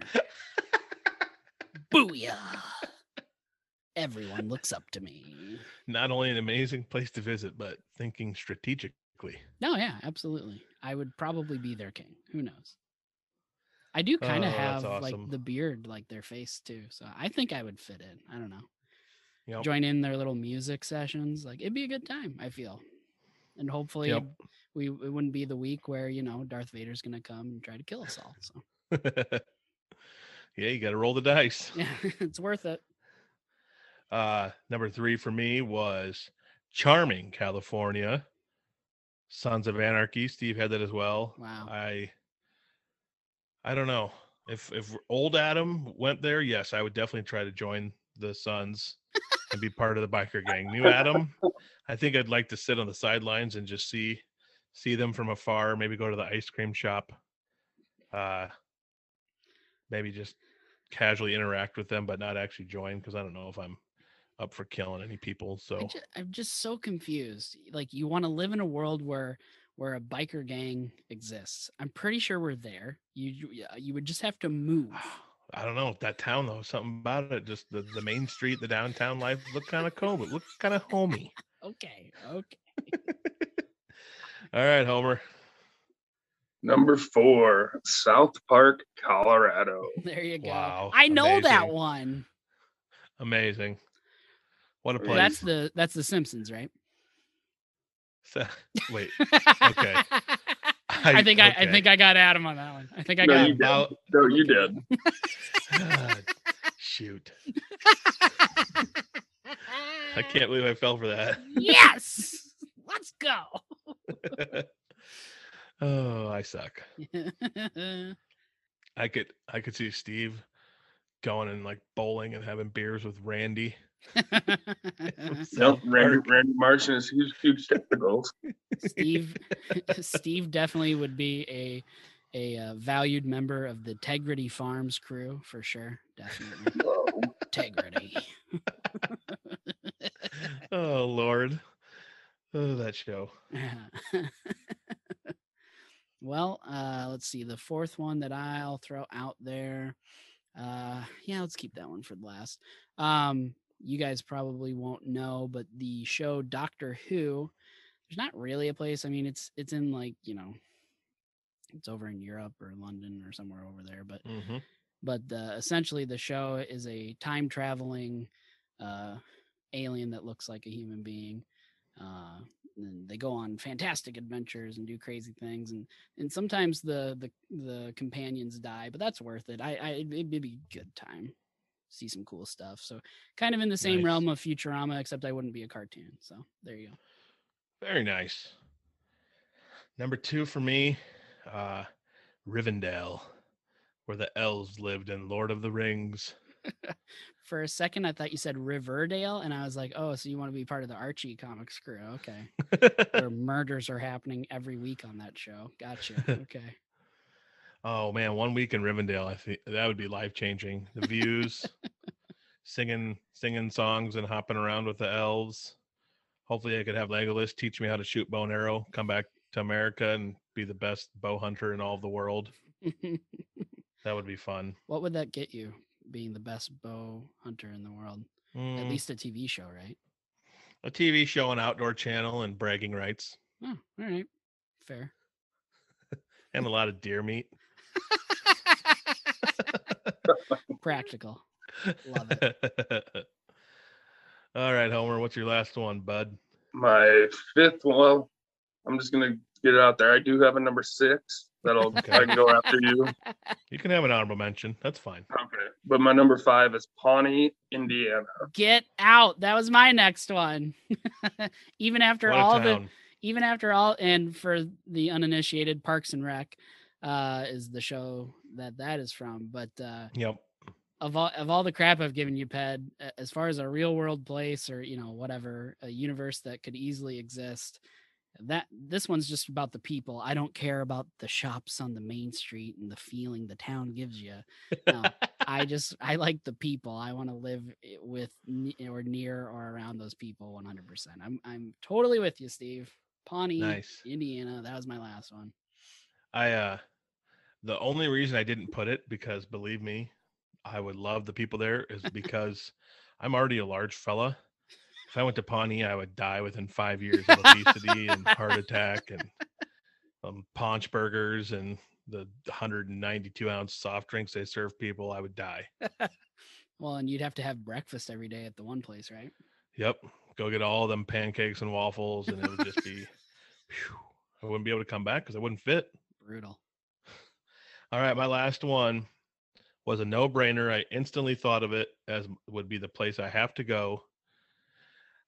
Booyah! Everyone looks up to me. not only an amazing place to visit, but thinking strategically. No, yeah, absolutely. I would probably be their king. Who knows? I do kind Oh, of that's have like the beard like their face too. So I think I would fit in. I don't know. Yep. Join in their little music sessions. Like it'd be a good time, I feel. And hopefully Yep. we it wouldn't be the week where, you know, Darth Vader's gonna come and try to kill us all. So yeah, you got to roll the dice. yeah, it's worth it. Uh, number three for me was Charming, California. Sons of Anarchy. Steve had that as well. Wow. I I don't know if if old Adam went there. Yes, I would definitely try to join the Sons and be part of the biker gang. New Adam, I think I'd like to sit on the sidelines and just see see them from afar. Maybe go to the ice cream shop. Uh, maybe just casually interact with them, but not actually join because I don't know if I'm up for killing any people. So I ju- I'm just so confused. Like, you want to live in a world where where a biker gang exists. I'm pretty sure we're there. You, you would just have to move. I don't know that town though. Something about it, just the, the main street, the downtown life looked kind of cool. It looked kind of homey. Okay, okay. All right, Homer. Number four, South Park, Colorado. There you go. Wow, I know that one. Amazing. What a place. That's the that's the Simpsons, right? So- Wait, Okay. I, think I, I think I got Adam on that one. I think I No, got you him. did. about No, you did. God, shoot. I can't believe I fell for that. yes. Let's go. oh, I suck. I could I could see Steve going and like bowling and having beers with Randy. Nope, Randy, Randy Marsh and his huge, huge testicles. Steve Steve definitely would be a a uh, valued member of the Tegrity Farms crew for sure. Definitely. Tegrity. Oh Lord. Oh, that show. well, uh, let's see. The fourth one that I'll throw out there. Uh, yeah, let's keep that one for the last. Um, you guys probably won't know, but the show Doctor Who, there's not really a place. I mean, it's it's in like you know, it's over in Europe or London or somewhere over there. But hmm but uh, essentially the show is a time traveling uh, alien that looks like a human being uh, and they go on fantastic adventures and do crazy things and and sometimes the the, the companions die but that's worth it i i it'd be a good time see some cool stuff so kind of in the same Nice. realm of futurama except i wouldn't be a cartoon so there you go Very nice. Number two for me, uh, Rivendell, where the elves lived in Lord of the Rings. for a second i thought you said riverdale and i was like oh so you want to be part of the archie comics crew okay where murders are happening every week on that show. Gotcha. Okay. Oh man, one week in Rivendell, I think that would be life changing. The views, singing singing songs and hopping around with the elves. Hopefully, I could have Legolas teach me how to shoot bow and arrow. Come back to America and be the best bow hunter in all of the world. That would be fun. what would that get you? Being the best bow hunter in the world. At Mm, least a TV show, right? a TV show, an outdoor channel, and bragging rights. Oh, all right. Fair. and a lot of deer meat. Practical. Love it. All right, Homer, what's your last one, bud? My fifth, well, I'm just gonna get it out there. I do have a number six that'll I can go after you. You can have an honorable mention. That's fine. Okay. But my number five is Pawnee, Indiana. Get out. That was my next one. even after What a all the even after all and for the uninitiated Parks and Rec uh is the show that that is from, but uh Yep. of all of all the crap I've given you, Ped, as far as a real world place or you know whatever a universe that could easily exist, that this one's just about the people. I don't care about the shops on the main street and the feeling the town gives you. No, I just I like the people. I want to live with or near or around those people 100%. I'm I'm totally with you, Steve. Pawnee, Nice. Indiana. That was my last one. I uh the only reason I didn't put it because believe me, I would love the people there is because I'm already a large fella. If I went to Pawnee, I would die within five years of obesity and heart attack and um, paunch burgers and the 192 ounce soft drinks they serve people. I would die. Well, and you'd have to have breakfast every day at the one place, right? Yep. Go get all them pancakes and waffles, and it would just be, phew, I wouldn't be able to come back because I wouldn't fit. Brutal. All right, my last one was a no-brainer. I instantly thought of it as would be the place I have to go.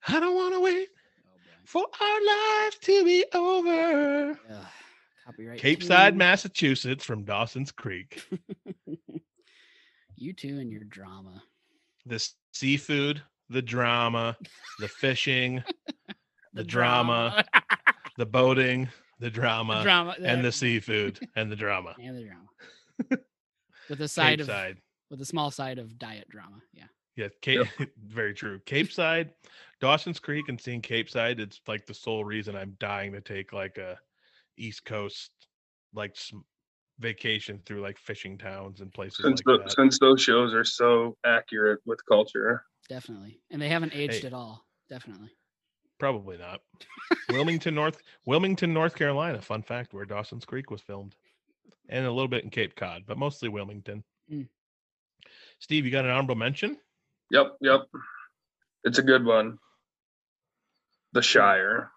I don't want to wait Oh for our life to be over. Ugh, copyright. Capeside. Massachusetts, from Dawson's Creek. you two and your drama. The seafood, the drama, the fishing, The drama, the boating, the the drama, drama, and the seafood and the drama. and the drama. with a side Cape of Side. with a small side of diet drama. Yeah. Yeah, Cape, very true. Capeside, Dawson's Creek, and seeing Capeside, it's like the sole reason I'm dying to take like a East Coast like vacation through like fishing towns and places Since like tho- that. since those shows are so accurate with culture. Definitely. And they haven't aged Hey. at all. Definitely. Probably not. Wilmington, North Wilmington, North Carolina. Fun fact: where Dawson's Creek was filmed, and a little bit in Cape Cod, but mostly Wilmington. Mm. Steve, you got an honorable mention? Yep, yep. It's a good one. The Shire.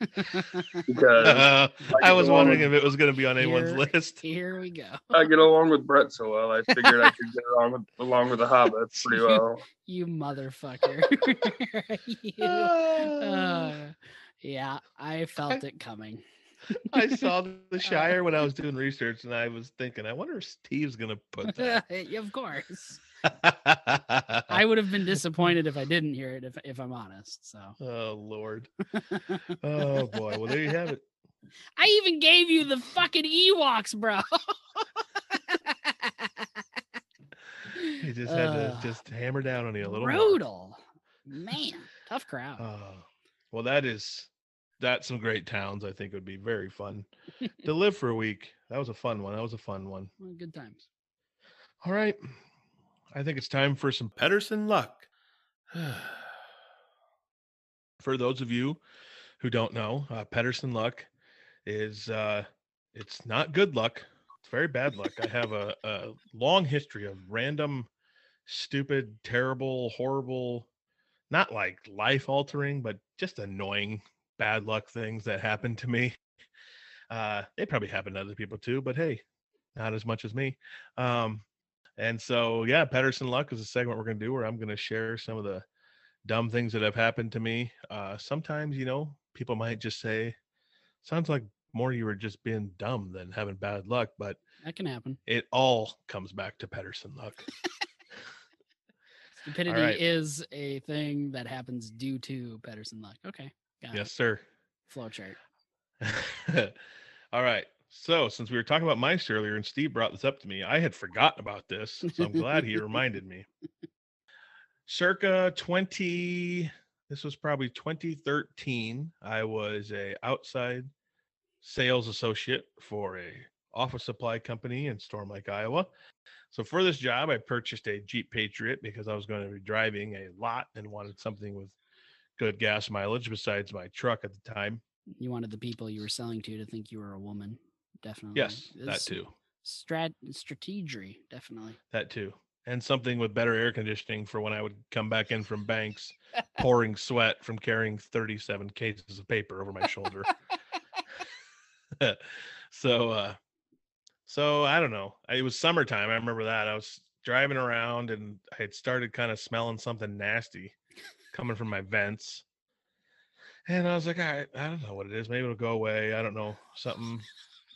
Because I get was wondering with- if it was going to be on anyone's Here- list. Here we go. I get along with Brett so well, I figured I could get along with along with the hobbits pretty well. You motherfucker. you, uh, yeah, I felt it coming. I saw the Shire when I was doing research, and I was thinking, I wonder if Steve's going to put that. of course. I would have been disappointed if I didn't hear it if if I'm honest. So oh Lord. Oh boy. Well, there you have it. I even gave you the fucking Ewoks, bro. you just had to just hammer down on you a little. more. Brutal. Man, tough crowd. Oh, well, that is that's some great towns. I think would be very fun to live for a week. That was a fun one. That was a fun one. Well, good times. All right, I think it's time for some Pedersen luck. for those of you who don't know, uh, Pedersen luck is uh, it's not good luck. It's very bad luck. I have a, a long history of random, stupid, terrible, horrible, not like life altering, but just annoying bad luck things that happen to me. Uh, they probably happen to other people too, but hey, not as much as me. Um, and so, yeah, Pedersen luck is a segment we're going to do where I'm going to share some of the dumb things that have happened to me. Uh, sometimes, you know, people might just say, sounds like more you were just being dumb than having bad luck, but That can happen. it all comes back to Pedersen luck. Stupidity right. is a thing that happens due to Pedersen luck. Okay. Got yes, it. sir. Flowchart. all right. So, since we were talking about mice earlier and Steve brought this up to me, I had forgotten about this. So, I'm glad he reminded me. Circa 20, this was probably 2013. I was a outside sales associate for a office supply company in Storm Lake, Iowa. So for this job, I purchased a Jeep Patriot because I was going to be driving a lot and wanted something with good gas mileage besides my truck at the time. You wanted the people you were selling to to think you were a woman. Definitely. Yes, that too. Strat strategy, definitely. That too. And something with better air conditioning for when I would come back in from banks, pouring sweat from carrying 37 cases of paper over my shoulder. so uh so I don't know. It was summertime. I remember that. I was driving around and I had started kind of smelling something nasty coming from my vents. And I was like, I, I don't know what it is. Maybe it'll go away. I don't know. Something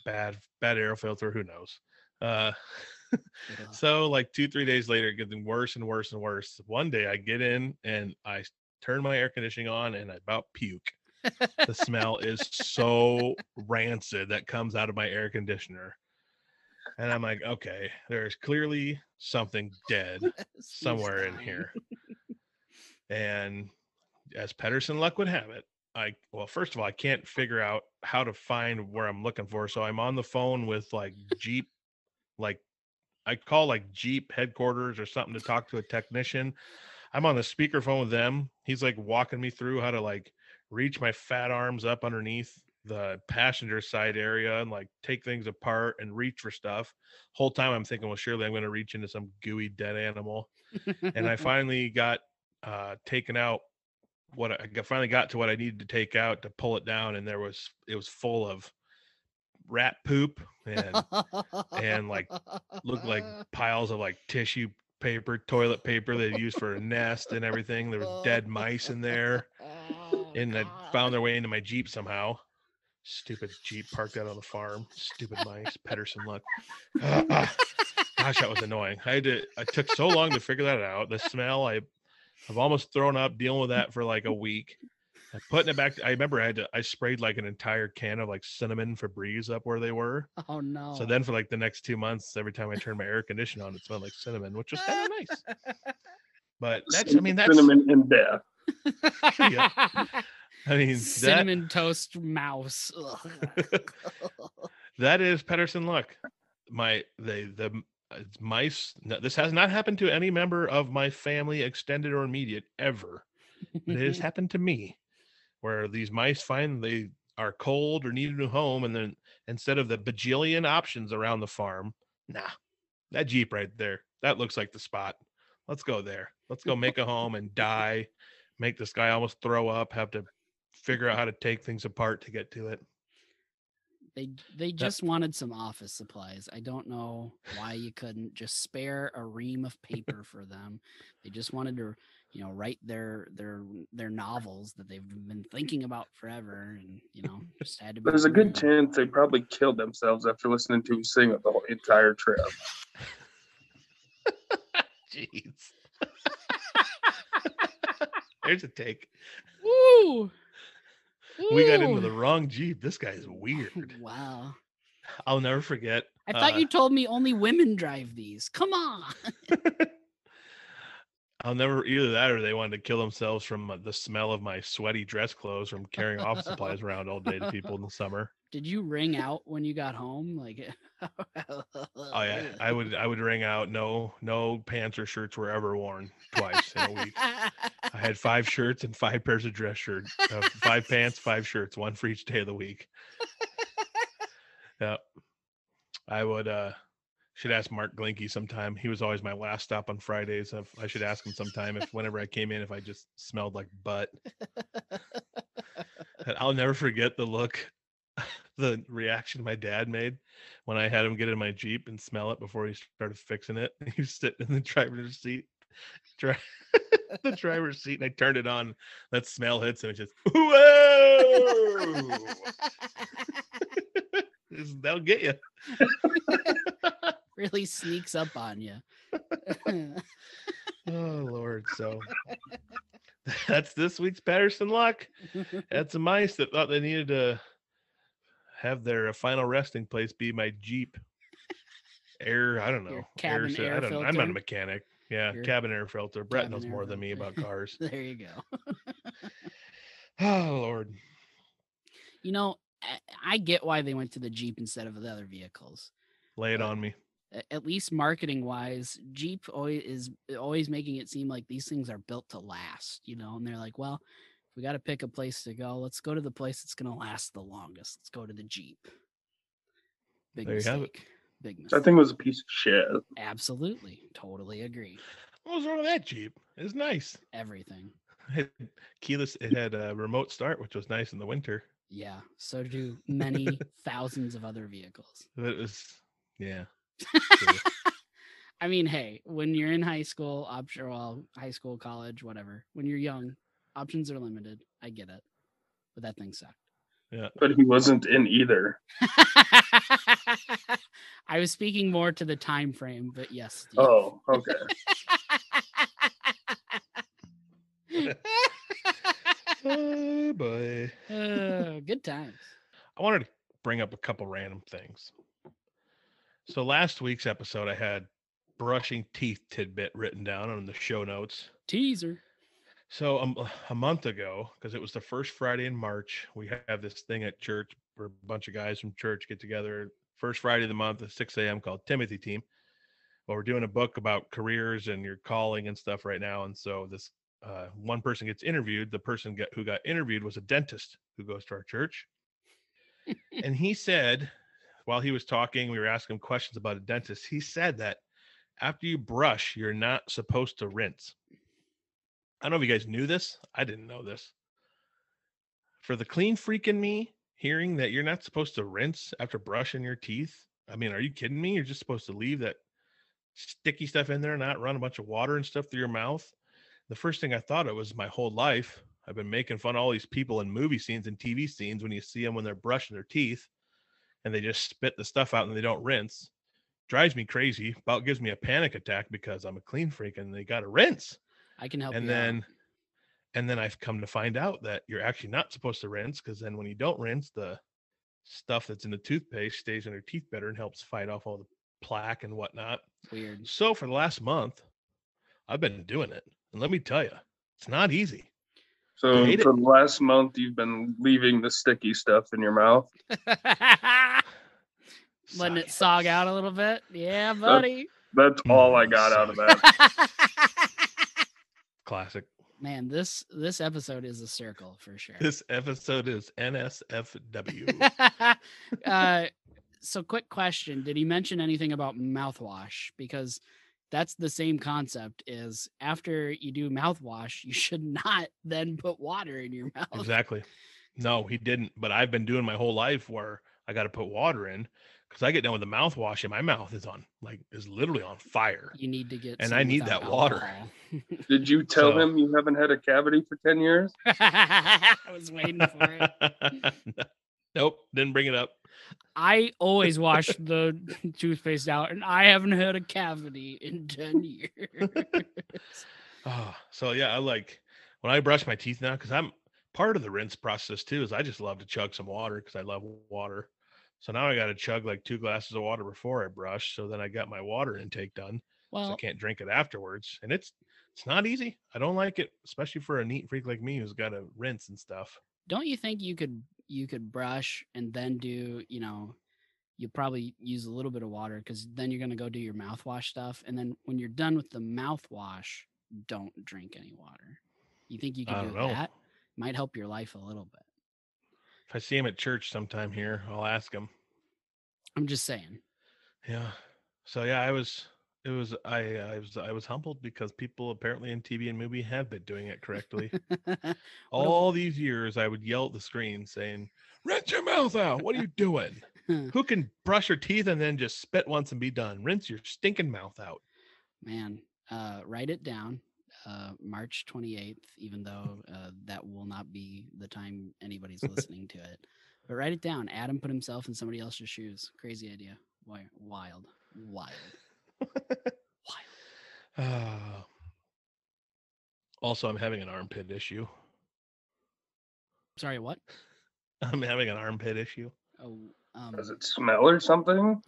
bad, bad air filter. Who knows? Uh Ugh. so like two, three days later, it getting worse and worse and worse. One day I get in and I turn my air conditioning on and I about puke. The smell is so rancid that comes out of my air conditioner. And I'm like, okay, there's clearly something dead somewhere in here. And as Pedersen luck would have it, I well, first of all, I can't figure out how to find where I'm looking for. So I'm on the phone with like Jeep, like I call like Jeep headquarters or something to talk to a technician. I'm on the speakerphone with them. He's like walking me through how to like reach my fat arms up underneath the passenger side area and like take things apart and reach for stuff. Whole time I'm thinking, well, surely I'm going to reach into some gooey dead animal and I finally got uh taken out what I finally got to what I needed to take out to pull it down and there was it was full of rat poop and and, like, looked like piles of like tissue paper, toilet paper they used for a nest and everything. There was oh, dead mice in there Oh, and that found their way into my Jeep somehow. Stupid Jeep parked out on the farm. Stupid mice. Pedersen luck. Gosh, that was annoying. I had to. I took so long to figure that out. The smell. I, I've almost thrown up dealing with that for like a week. And putting it back. I remember I had to. I sprayed like an entire can of like cinnamon Febreze up where they were. Oh no. So then for like the next two months, every time I turned my air conditioner on, it smelled like cinnamon, which was kind of nice. But that's. I mean, that's. cinnamon and death. yeah. I mean, that cinnamon toast mouse. That is Pedersen luck. My they the uh, mice. no, This has not happened to any member of my family, extended or immediate, ever. It has happened to me, where these mice find they are cold or need a new home, and then instead of the bajillion options around the farm, nah, that Jeep right there, that looks like the spot. Let's go there. Let's go make a home and die. Make this guy almost throw up. Have to figure out how to take things apart to get to it. They they just wanted some office supplies. I don't know why you couldn't just spare a ream of paper for them. They just wanted to, you know, write their their their novels that they've been thinking about forever, and you know, just had to. be There's a good chance they probably killed themselves after listening to you sing the whole entire trip. Jeez. There's a take. Woo! We got into the wrong Jeep. This guy is weird. Wow. I'll never forget. I thought uh, you told me only women drive these. Come on. I'll never either that or they wanted to kill themselves from uh, the smell of my sweaty dress clothes from carrying office supplies around all day to people in the summer. Did you ring out when you got home? Like, Oh yeah, I would I would ring out no no pants or shirts were ever worn twice in a week. I had five shirts and five pairs of dress shirts, uh, five pants, five shirts, one for each day of the week. Yeah, I would. uh Should ask Mark Glinky sometime. He was always my last stop on Fridays. If I should ask him sometime if whenever I came in, if I just smelled like butt. And I'll never forget the look, the reaction my dad made when I had him get in my Jeep and smell it before he started fixing it. He was sitting in the driver's seat, dri- the driver's seat, and I turned it on. That smell hits him. It's just whoa. That'll get you. Really sneaks up on you. Oh Lord. So that's this week's Pedersen luck. That's the mice that thought they needed to have their uh, final resting place be my Jeep air. I don't know. Sy- air I don't. know. I'm not a mechanic. Yeah, Your cabin air filter. Brett knows air more than me about cars. there you go. oh Lord. You know, I- I get why they went to the Jeep instead of the other vehicles. Lay it But- on me. A- At least marketing wise, Jeep always is uh, always making it seem like these things are built to last, you know. And they're like, well, we got to pick a place to go. Let's go to the place that's going to last the longest. Let's go to the Jeep. Big There you have it. mistake. That thing was a piece of shit. Absolutely. Totally agree. What was wrong with that Jeep? It was nice. Everything. It had keyless. It had a remote start, which was nice in the winter. Yeah. So do many thousands of other vehicles. But It was, yeah. I mean, hey, when you're in high school, option well, high school, college, whatever. When you're young, options are limited. I get it, but that thing sucked. Yeah, but he wasn't in either. I was speaking more to the time frame, but yes. Steve. Oh, okay. oh boy. Uh, good times. I wanted to bring up a couple random things. So last week's episode, I had brushing teeth tidbit written down on the show notes. Teaser. So um, a month ago, because it was the first Friday in March, we have this thing at church where a bunch of guys from church get together. First Friday of the month at 6 a.m. called Timothy Team. Well, we're doing a book about careers and your calling and stuff right now. And so this uh, one person gets interviewed. The person get, who got interviewed was a dentist who goes to our church. and he said, while he was talking, we were asking him questions about a dentist. He said that after you brush, you're not supposed to rinse. I don't know if you guys knew this. I didn't know this. For the clean freak in me, hearing that you're not supposed to rinse after brushing your teeth. I mean, are you kidding me? You're just supposed to leave that sticky stuff in there, not run a bunch of water and stuff through your mouth. The first thing I thought of was my whole life. I've been making fun of all these people in movie scenes and TV scenes when you see them when they're brushing their teeth and they just spit the stuff out and they don't rinse. Drives me crazy. About gives me a panic attack because I'm a clean freak and they got to rinse I can help and you. out. then and then i've come to find out that you're actually not supposed to rinse because then when you don't rinse the stuff that's in the toothpaste stays in your teeth better and helps fight off all the plaque and whatnot weird. so for the last month i've been doing it and let me tell you it's not easy So for the last month, you've been leaving the sticky stuff in your mouth. Letting it sog out a little bit. Yeah, buddy. That's all I Mm, got out of that. classic Man, this this episode is a circle for sure. this episode is nsfw uh, so, quick question: Did he mention anything about mouthwash? Because that's the same concept. Is after you do mouthwash, you should not then put water in your mouth. exactly no he didn't but i've been doing my whole life where i got to put water in because i get done with the mouthwash and my mouth is on like is literally on fire You need to get. And I need without that water. Did you tell So- him you haven't had a cavity for 10 years? I was waiting for it. nope, didn't bring it up. I always wash the toothpaste out, and I haven't had a cavity in ten years. Oh, so yeah, I like when I brush my teeth now because I'm part of the rinse process too. Is I just love to chug some water because I love water. So now I got to chug like two glasses of water before I brush. So then I got my water intake done. so I can't drink it afterwards, and it's it's not easy. I don't like it, especially for a neat freak like me who's got to rinse and stuff. don't you think you could you could brush and then do you know you probably use a little bit of water because then you're gonna go do your mouthwash stuff, and then when you're done with the mouthwash, don't drink any water. You think you I could oh, do know. that? Might help your life a little bit. If I see him at church sometime here, I'll ask him. I'm just saying. Yeah. So yeah, I was it was I I was I was humbled because people apparently in TV and movie have been doing it correctly. All these years I would yell at the screen saying, Rinse your mouth out. What are you doing? Who can brush your teeth and then just spit once and be done? Rinse your stinking mouth out. Man, uh, write it down. Uh, March 28th, even though uh, that will not be the time anybody's listening to it. But write it down. Adam put himself in somebody else's shoes. Crazy idea. Wi- Wild. Wild. Wild. Uh, also, I'm having an armpit issue. Sorry, what? I'm having an armpit issue. Oh, um, Does it smell or something?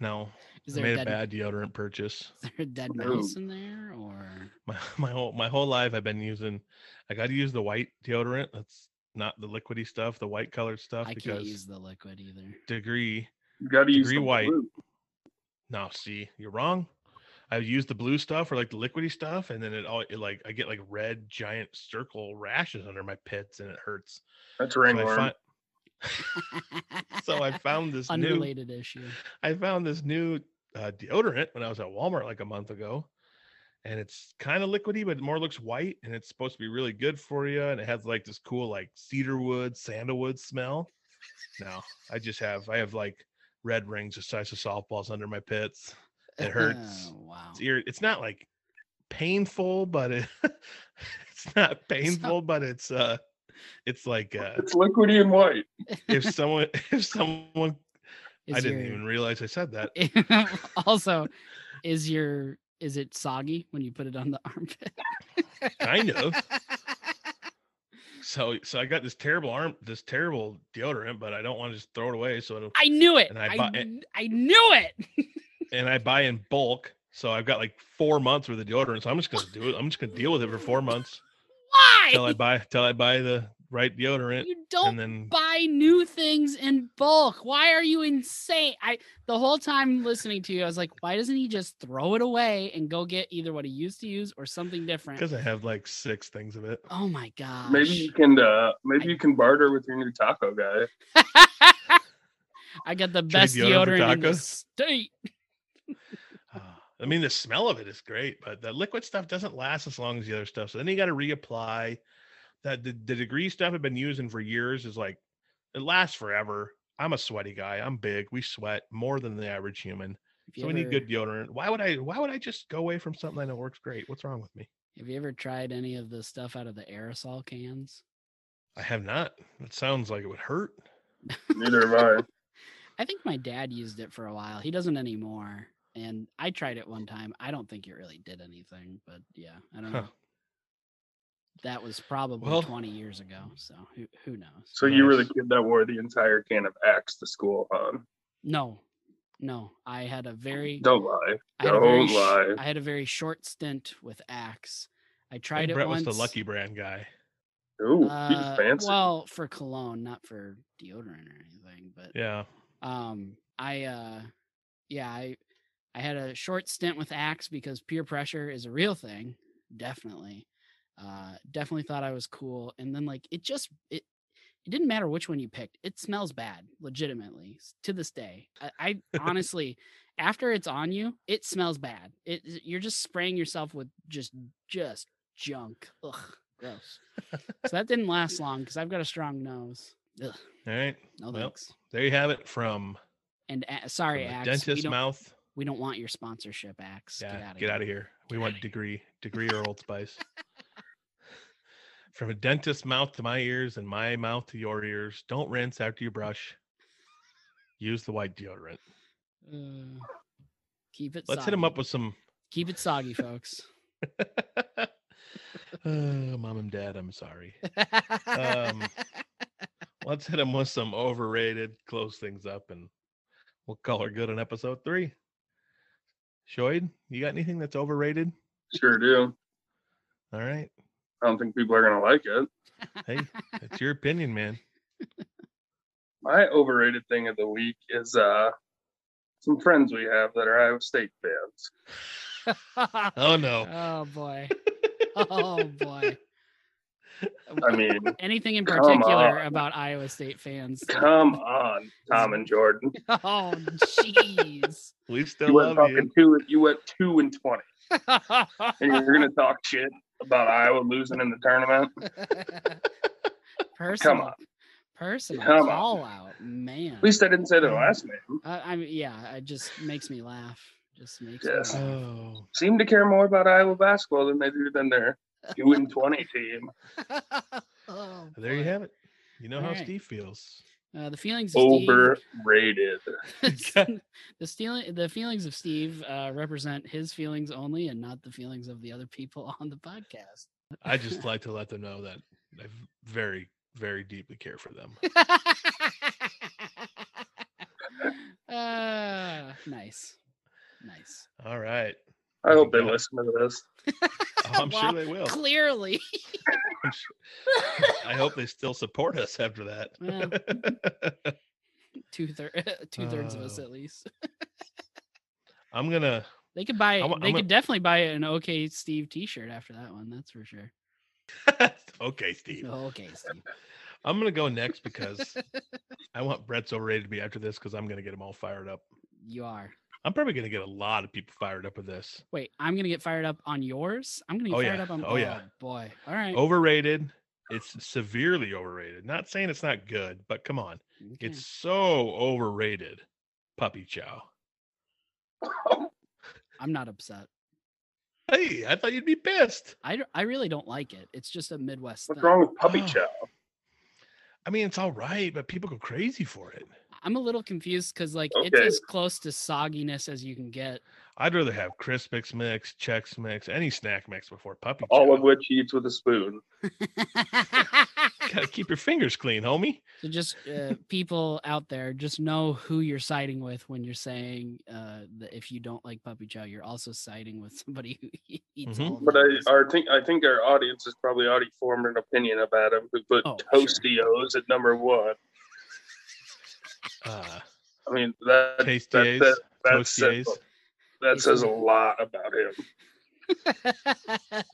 No, is I there, a made a dead, bad deodorant purchase. is there a dead Ooh. mouse in there? Or my my whole my whole life I've been using I got to use the white deodorant. That's not the liquidy stuff, the white colored stuff I can't because use the liquid either. degree You got to use the white. blue. No, see, you're wrong. I use the blue stuff or like the liquidy stuff, and then it all it like I get like red giant circle rashes under my pits, and it hurts. That's So I, ringworm. fi- so I found this new Unrelated issue. I found this new uh, deodorant when I was at Walmart like a month ago, and it's kind of liquidy, but it more looks white, and it's supposed to be really good for you, and it has like this cool like cedarwood, sandalwood smell. No, I just have I have like red rings the size of softballs under my pits. It hurts. Oh, wow. It's ir- It's not like painful, but it it's not painful, but it's uh, it's like uh, It's liquidy and white. if someone if someone I didn't your- even realize I said that. also, is your is it soggy when you put it on the armpit? Kind of. So so I got this terrible arm, this terrible deodorant, but I don't want to just throw it away. So it'll, I knew it. And I I, bought it- I knew it. and I buy in bulk. So I've got like four months worth of deodorant. So I'm just gonna do it. I'm just gonna deal with it for four months Why? till I buy till I buy the right deodorant. You don't And then buy new things in bulk. Why are you insane? I the whole time listening to you, I was like, why doesn't he just throw it away and go get either what he used to use or something different? because I have like six things of it. Oh my god. Maybe you can uh maybe you can barter with your new taco guy. I got the Trade best deodorant for deodorant in the tacos? state. Ah, I mean, the smell of it is great, but the liquid stuff doesn't last as long as the other stuff. So then you got to reapply. That the, the degree stuff I've been using for years is like it lasts forever. I'm a sweaty guy. I'm big. We sweat more than the average human. If you So we need good deodorant. Why would I? Why would I just go away from something I know works great? What's wrong with me? Have you ever tried any of the stuff out of the aerosol cans? I have not. It sounds like it would hurt. Neither have I. I think my dad used it for a while. He doesn't anymore. And I tried it one time. I don't think it really did anything, but yeah, I don't Huh. know. That was probably Well- 20 years ago. So who who knows? So you were the kid that wore the entire can of Axe to school, huh? No, no. I had a very Don't lie. I had a very Don't sh- lie. I had a very short stint with Axe. I I tried think it Brett once. was the lucky brand guy. Ooh, uh, he's fancy. Well, for cologne, not for deodorant or anything. But Yeah. um i uh yeah i i had a short stint with axe because peer pressure is a real thing definitely uh definitely thought i was cool and then like it just it it didn't matter which one you picked it smells bad legitimately to this day i, I honestly after it's on you it smells bad it you're just spraying yourself with just just junk Ugh, gross so that didn't last long because i've got a strong nose Ugh, All right. no Well, thanks There you have it from, and from sorry, the Axe, dentist don't, mouth. we don't want your sponsorship, Axe. Yeah, get out of here. here. We Get want degree, degree or Old Spice. From a dentist's mouth to my ears and my mouth to your ears. Don't rinse after you brush. Use the white deodorant. Uh, keep it. Let's hit him up with some. Keep it soggy, folks. oh, mom and dad, I'm sorry. Um, Let's hit him with some overrated. Close things up, and we'll call her good on episode three. Shoyd, you got anything that's overrated? Sure do. All right. I don't think people are gonna like it. Hey, it's your opinion, man. My overrated thing of the week is uh some friends we have that are Iowa State fans. Oh no. oh boy. Oh boy. I mean, Anything in particular about Iowa State fans? come on, Tom and Jordan. Oh jeez. We still You went love you. two. You went two and twenty, and you're gonna talk shit about Iowa losing in the tournament. personal, on. personal Come on. out, man. At least I didn't say their last mm. name. I, I mean, yeah, it just makes me laugh. Just makes Yes. me laugh. Oh, Seem to care more about Iowa basketball than they do than their two and twenty team. oh, there you have it. You know how Alright. Steve feels. Uh, the feelings of Steve, Overrated. the stealing, the feelings of Steve uh, represent his feelings only, and not the feelings of the other people on the podcast. I just like to let them know that I very, very deeply care for them. uh, nice, nice. All right. I hope they listen to this. Oh, I'm Well, sure they will. Clearly, sure- I hope they still support us after that. two thirds, two thirds of us Oh. at least. I'm gonna They could buy. I'm they I'm could definitely buy an OK Steve T-shirt after that one. That's for sure. okay, Steve. Okay, Steve. I'm gonna go next because I want Brett's overrated to be after this because I'm gonna get them all fired up. You are. I'm probably gonna get a lot of people fired up with this. Wait, I'm gonna get fired up on yours. I'm gonna get Oh, fired yeah. up on. Oh, yeah. Oh, boy. All right. Overrated. It's severely overrated. Not saying it's not good, but come on, Okay. it's so overrated. Puppy chow. I'm not upset. Hey, I thought you'd be pissed. I, I really don't like it. It's just a Midwest What's thing. wrong with puppy Oh. chow? I mean, it's all right, but people go crazy for it. I'm a little confused because like it's as close to sogginess as you can get. I'd rather have Crispix mix, Chex mix, any snack mix before puppy All chow. of which he eats with a spoon. Gotta keep your fingers clean, homie. So just uh, people out there, just know who you're siding with when you're saying uh, that if you don't like puppy chow, you're also siding with somebody who eats Mhm. all But that. I, think I think our audience has probably already formed an opinion about him. Who put Oh, sure. At number one? Uh, I mean that that, Tastiers, that, that, says, that says a lot about him.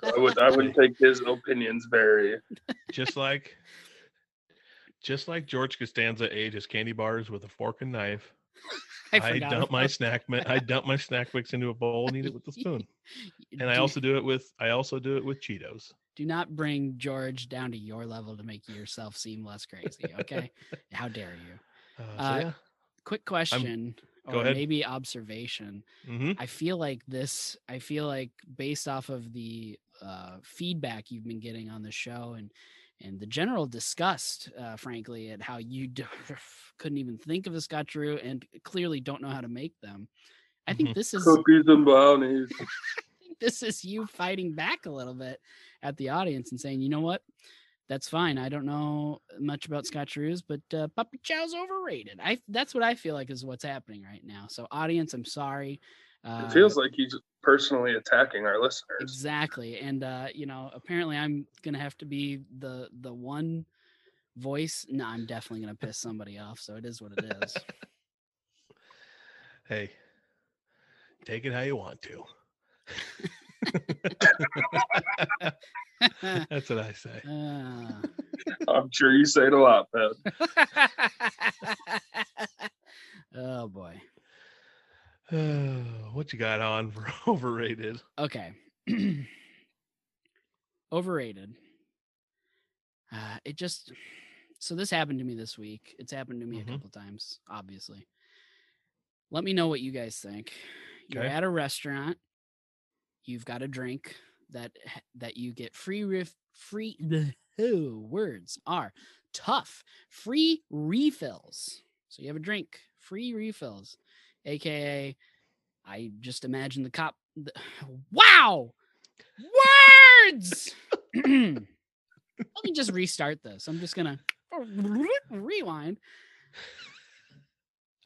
I would I wouldn't take his opinions very. just like just like George Costanza ate his candy bars with a fork and knife. I, forgot dump my snack mi- I dump my snack mix into a bowl and eat it with a spoon. that. And I also do it with I also do it with Cheetos. do not bring George down to your level to make yourself seem less crazy. Okay, how dare you? Uh, so Uh, yeah. Quick question, Go or ahead. maybe observation. hmm I feel like this. I feel like based off of the uh, feedback you've been getting on the show and and the general disgust, uh, frankly, at how you d- couldn't even think of a scotch scotcheroo and clearly don't know how to make them. I think Mhm. this is Cookies and brownies. I think this is you fighting back a little bit at the audience and saying, you know what, that's fine. I don't know much about scotcheroos, but uh, puppy chow's overrated. I that's what I feel like is what's happening right now. So, audience, I'm sorry. Uh, It feels like he's personally attacking our listeners. exactly, and uh, you know, apparently, I'm gonna have to be the the one voice. No, I'm definitely gonna piss somebody off. So it is what it is. Hey, take it how you want to. That's what I say. Ah. I'm sure you say it a lot, man. oh boy. what you got on for overrated? Okay. Overrated. Uh, it just so this happened to me this week. It's happened to me Mhm. a couple times, obviously. Let me know what you guys think. You're Okay. at a restaurant. You've got a drink that that you get free ref, free the oh, words are tough. Free refills. So you have a drink, free refills, aka I just imagine the cop. The, wow, words. Let me just restart this. I'm just gonna rewind.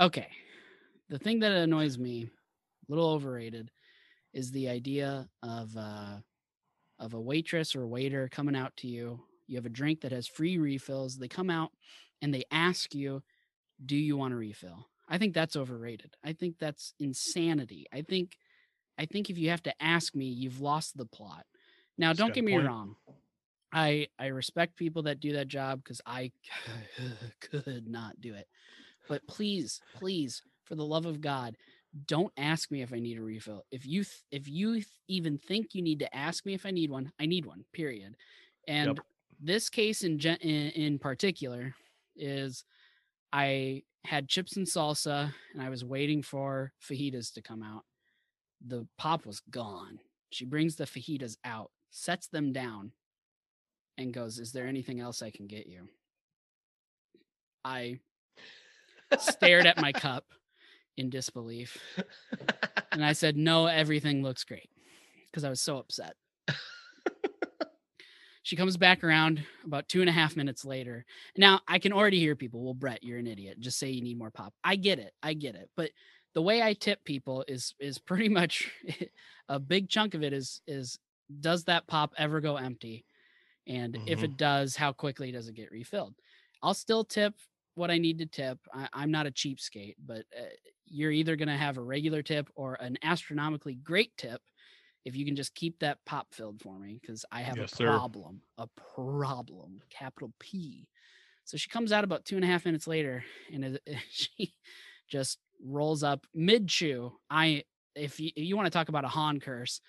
Okay, the thing that annoys me, a little overrated, is the idea of uh, of a waitress or waiter coming out to you. You have a drink that has free refills. They come out and they ask you, "Do you want a refill?" I think that's overrated. I think that's insanity. I think I think if you have to ask me, you've lost the plot. Now, He's don't get me point. wrong. I I respect people that do that job because I could not do it. But please, please, for the love of God, don't ask me if I need a refill. If you th- if you th- even think you need to ask me if I need one, I need one. Period. And this case in, gen- in in particular is I had chips and salsa and I was waiting for fajitas to come out. The pop was gone. She brings the fajitas out, sets them down, and goes, Is there anything else I can get you? I stared at my cup in disbelief and I said, No, everything looks great because I was so upset. she comes back around about two and a half minutes later. Now I can already hear people, well, Brett, you're an idiot. Just say you need more pop. I get it. I get it. But the way I tip people is is pretty much a big chunk of it is is does that pop ever go empty? And if Mhm. it does, how quickly does it get refilled? I'll still tip what I need to tip. I, I'm not a cheapskate, but uh, you're either going to have a regular tip or an astronomically great tip if you can just keep that pop filled for me because I have Yes, a sir. problem, a problem, capital P. So she comes out about two and a half minutes later, and she just rolls up mid chew. I, if you, you want to talk about a Han curse,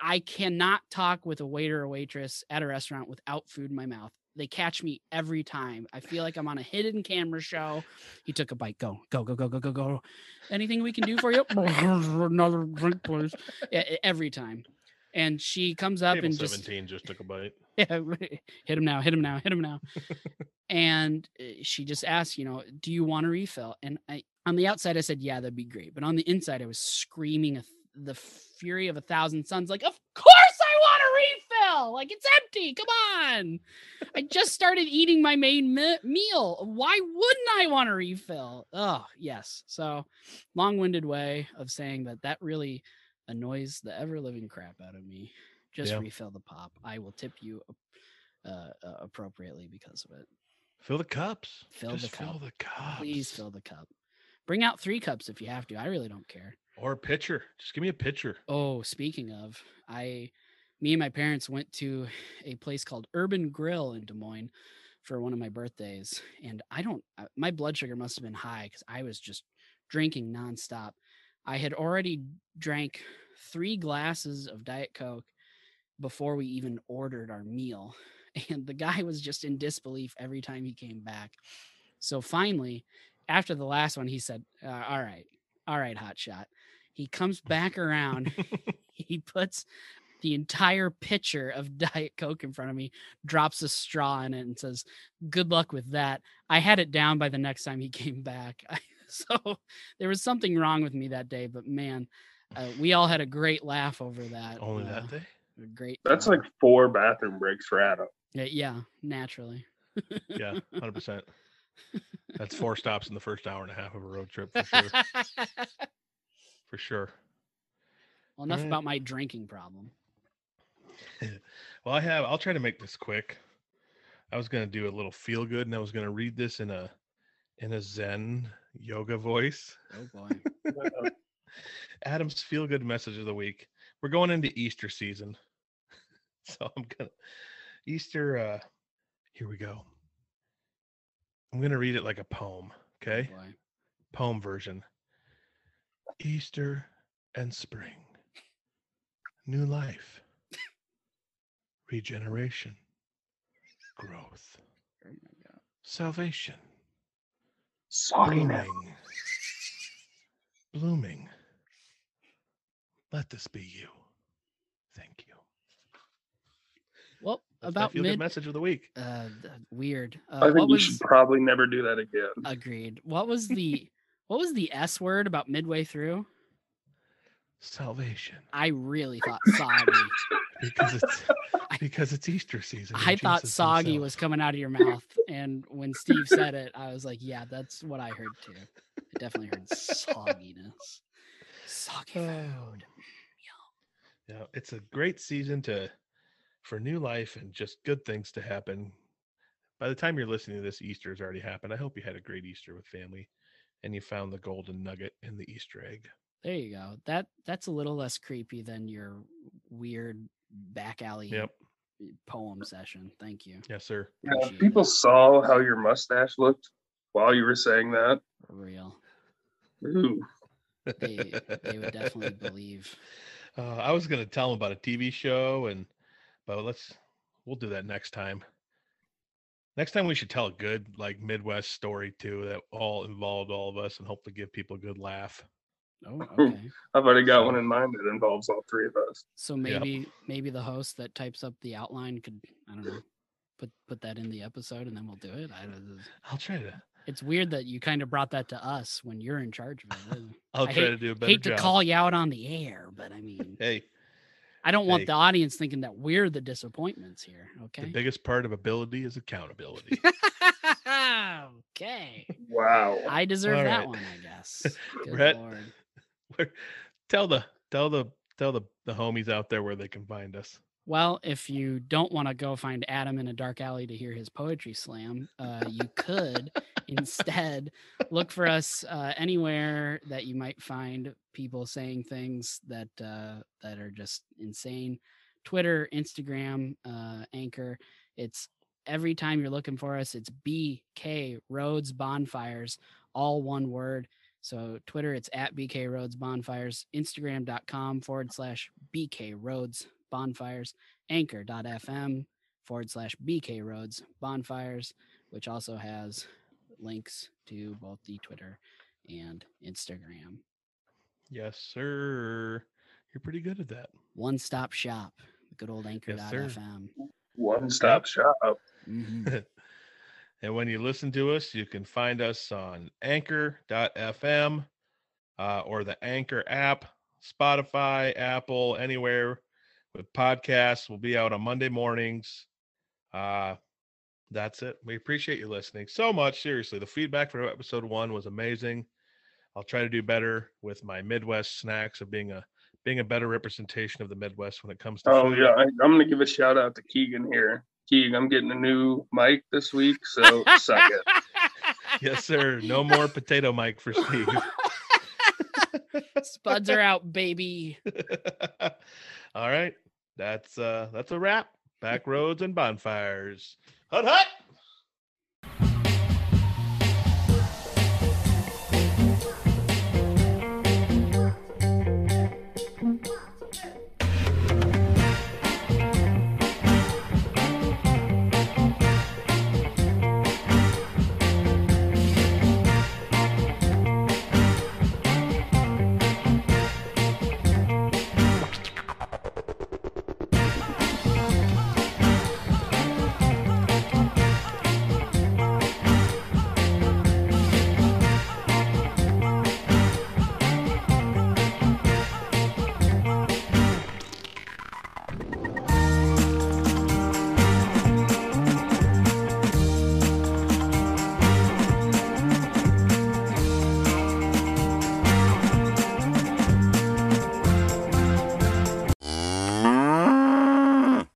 I cannot talk with a waiter or waitress at a restaurant without food in my mouth. They catch me every time. I feel like I'm on a hidden camera show. He took a bite. Go, go, go, go, go, go, go. Anything we can do for you? Another drink, please. Yeah, every time. And she comes up Table and just 17 just took a bite. yeah, hit him now, hit him now, hit him now. and uh, she just asked, you know, do you want a refill? And I, on the outside, I said, yeah, that'd be great. But on the inside, I was screaming a the fury of a thousand suns, like, of course I want a refill. Like it's empty. Come on. I just started eating my main me- meal. Why wouldn't I want a refill? Oh, yes. So long-winded way of saying that that really annoys the ever living crap out of me. Just Yeah. refill the pop. I will tip you uh, uh, appropriately because of it. Fill the cups. Fill the Just fill cup. the cups. Please fill the cup. Bring out three cups if you have to. I really don't care. Or a pitcher. Just give me a pitcher. Oh, speaking of, I, me and my parents went to a place called Urban Grill in Des Moines for one of my birthdays, and I don't, uh, my blood sugar must have been high because I was just drinking nonstop. I had already drank three glasses of Diet Coke before we even ordered our meal, and the guy was just in disbelief every time he came back. So finally, after the last one, he said, uh, "All right, all right, hot shot." He comes back around. he puts the entire pitcher of Diet Coke in front of me, drops a straw in it, and says, "Good luck with that." I had it down by the next time he came back. so there was something wrong with me that day, but man, uh, we all had a great laugh over that. Only uh, that day. a Great. That's time. like four bathroom breaks for Adam. yeah, yeah, naturally. Yeah, 100%. That's four stops in the first hour and a half of a road trip for sure. for sure. well, enough Alright. about my drinking problem. Well, I have. I'll try to make this quick. I was gonna do a little feel good, and I was gonna read this in a in a Zen yoga voice. Oh boy. Adam's feel good message of the week. We're going into Easter season, so I'm gonna Easter. uh Here we go. I'm gonna read it like a poem. Oh, Okay, boy. poem version. Easter and spring, new life, regeneration, growth, Oh my God. salvation, Sogginess. blooming, blooming. Let this be you. Thank you. Well, That's my about feel good mid. message of the week. Uh, weird. Uh, I think what you was should probably never do that again. agreed? What was the what was the S word about midway through? Salvation, I really thought soggy. Because it's because it's Easter season. I thought Jesus soggy himself- was coming out of your mouth, and when Steve said it, I was like, "Yeah, that's what I heard too." I definitely heard sogginess. Soggy oh, food. Yeah, it's a great season to for new life and just good things to happen. By the time you're listening to this, Easter has already happened. I hope you had a great Easter with family and you found the golden nugget in the Easter egg. There you go. That that's a little less creepy than your weird back alley Yep. poem session. Thank you. Yes, sir. Yeah, people it. saw how your mustache looked while you were saying that. For real. Ooh, They they would definitely believe. Uh, I was going to tell them about a TV show, and but let's we'll do that next time. Next time we should tell a good like Midwest story too that all involved all of us and hopefully give people a good laugh. Oh, okay. I've already got one in mind that involves all three of us. So maybe maybe the host that types up the outline could I don't know put put that in the episode and then we'll do it. I, I'll try to it's weird that you kind of brought that to us when you're in charge of it? I'll I try hate- to do a better Hate to call you out on the air, but I mean, Hey, I don't want the audience thinking that we're the disappointments here. Okay. The biggest part of ability is accountability. okay. Wow. I deserve All that one, I guess. Good Brett. lord. Where- tell the tell the tell the the homies out there where they can find us. Well, if you don't want to go find Adam in a dark alley to hear his poetry slam, uh, you could Instead, look for us uh, anywhere that you might find people saying things that uh, that are just insane. Twitter, Instagram, uh, Anchor. It's every time you're looking for us, it's BK Roads Bonfires, all one word. So Twitter, it's at BK Roads Bonfires, Instagram.com forward slash BK Roads Bonfires, Anchor.fm forward slash BK Roads Bonfires, which also has links to both the Twitter and Instagram. Yes, sir. You're pretty good at that. One stop shop, the good old Anchor.fm. One stop shop. Mhm. And when you listen to us, you can find us on anchor.fm uh, or the Anchor app, Spotify, Apple, anywhere with podcasts. We'll be out on Monday mornings. Uh, that's it. We appreciate you listening so much. Seriously, the feedback for episode one was amazing. I'll try to do better with my Midwest snacks of being a being a better representation of the Midwest when it comes to Oh food. yeah, I, I'm gonna give a shout out to Keegan here. Keegan, I'm getting a new mic this week, so suck it. Yes, sir. No more potato mic for Steve. Spuds are out, baby. All right. That's uh that's a wrap. Back roads and bonfires. Hut hut.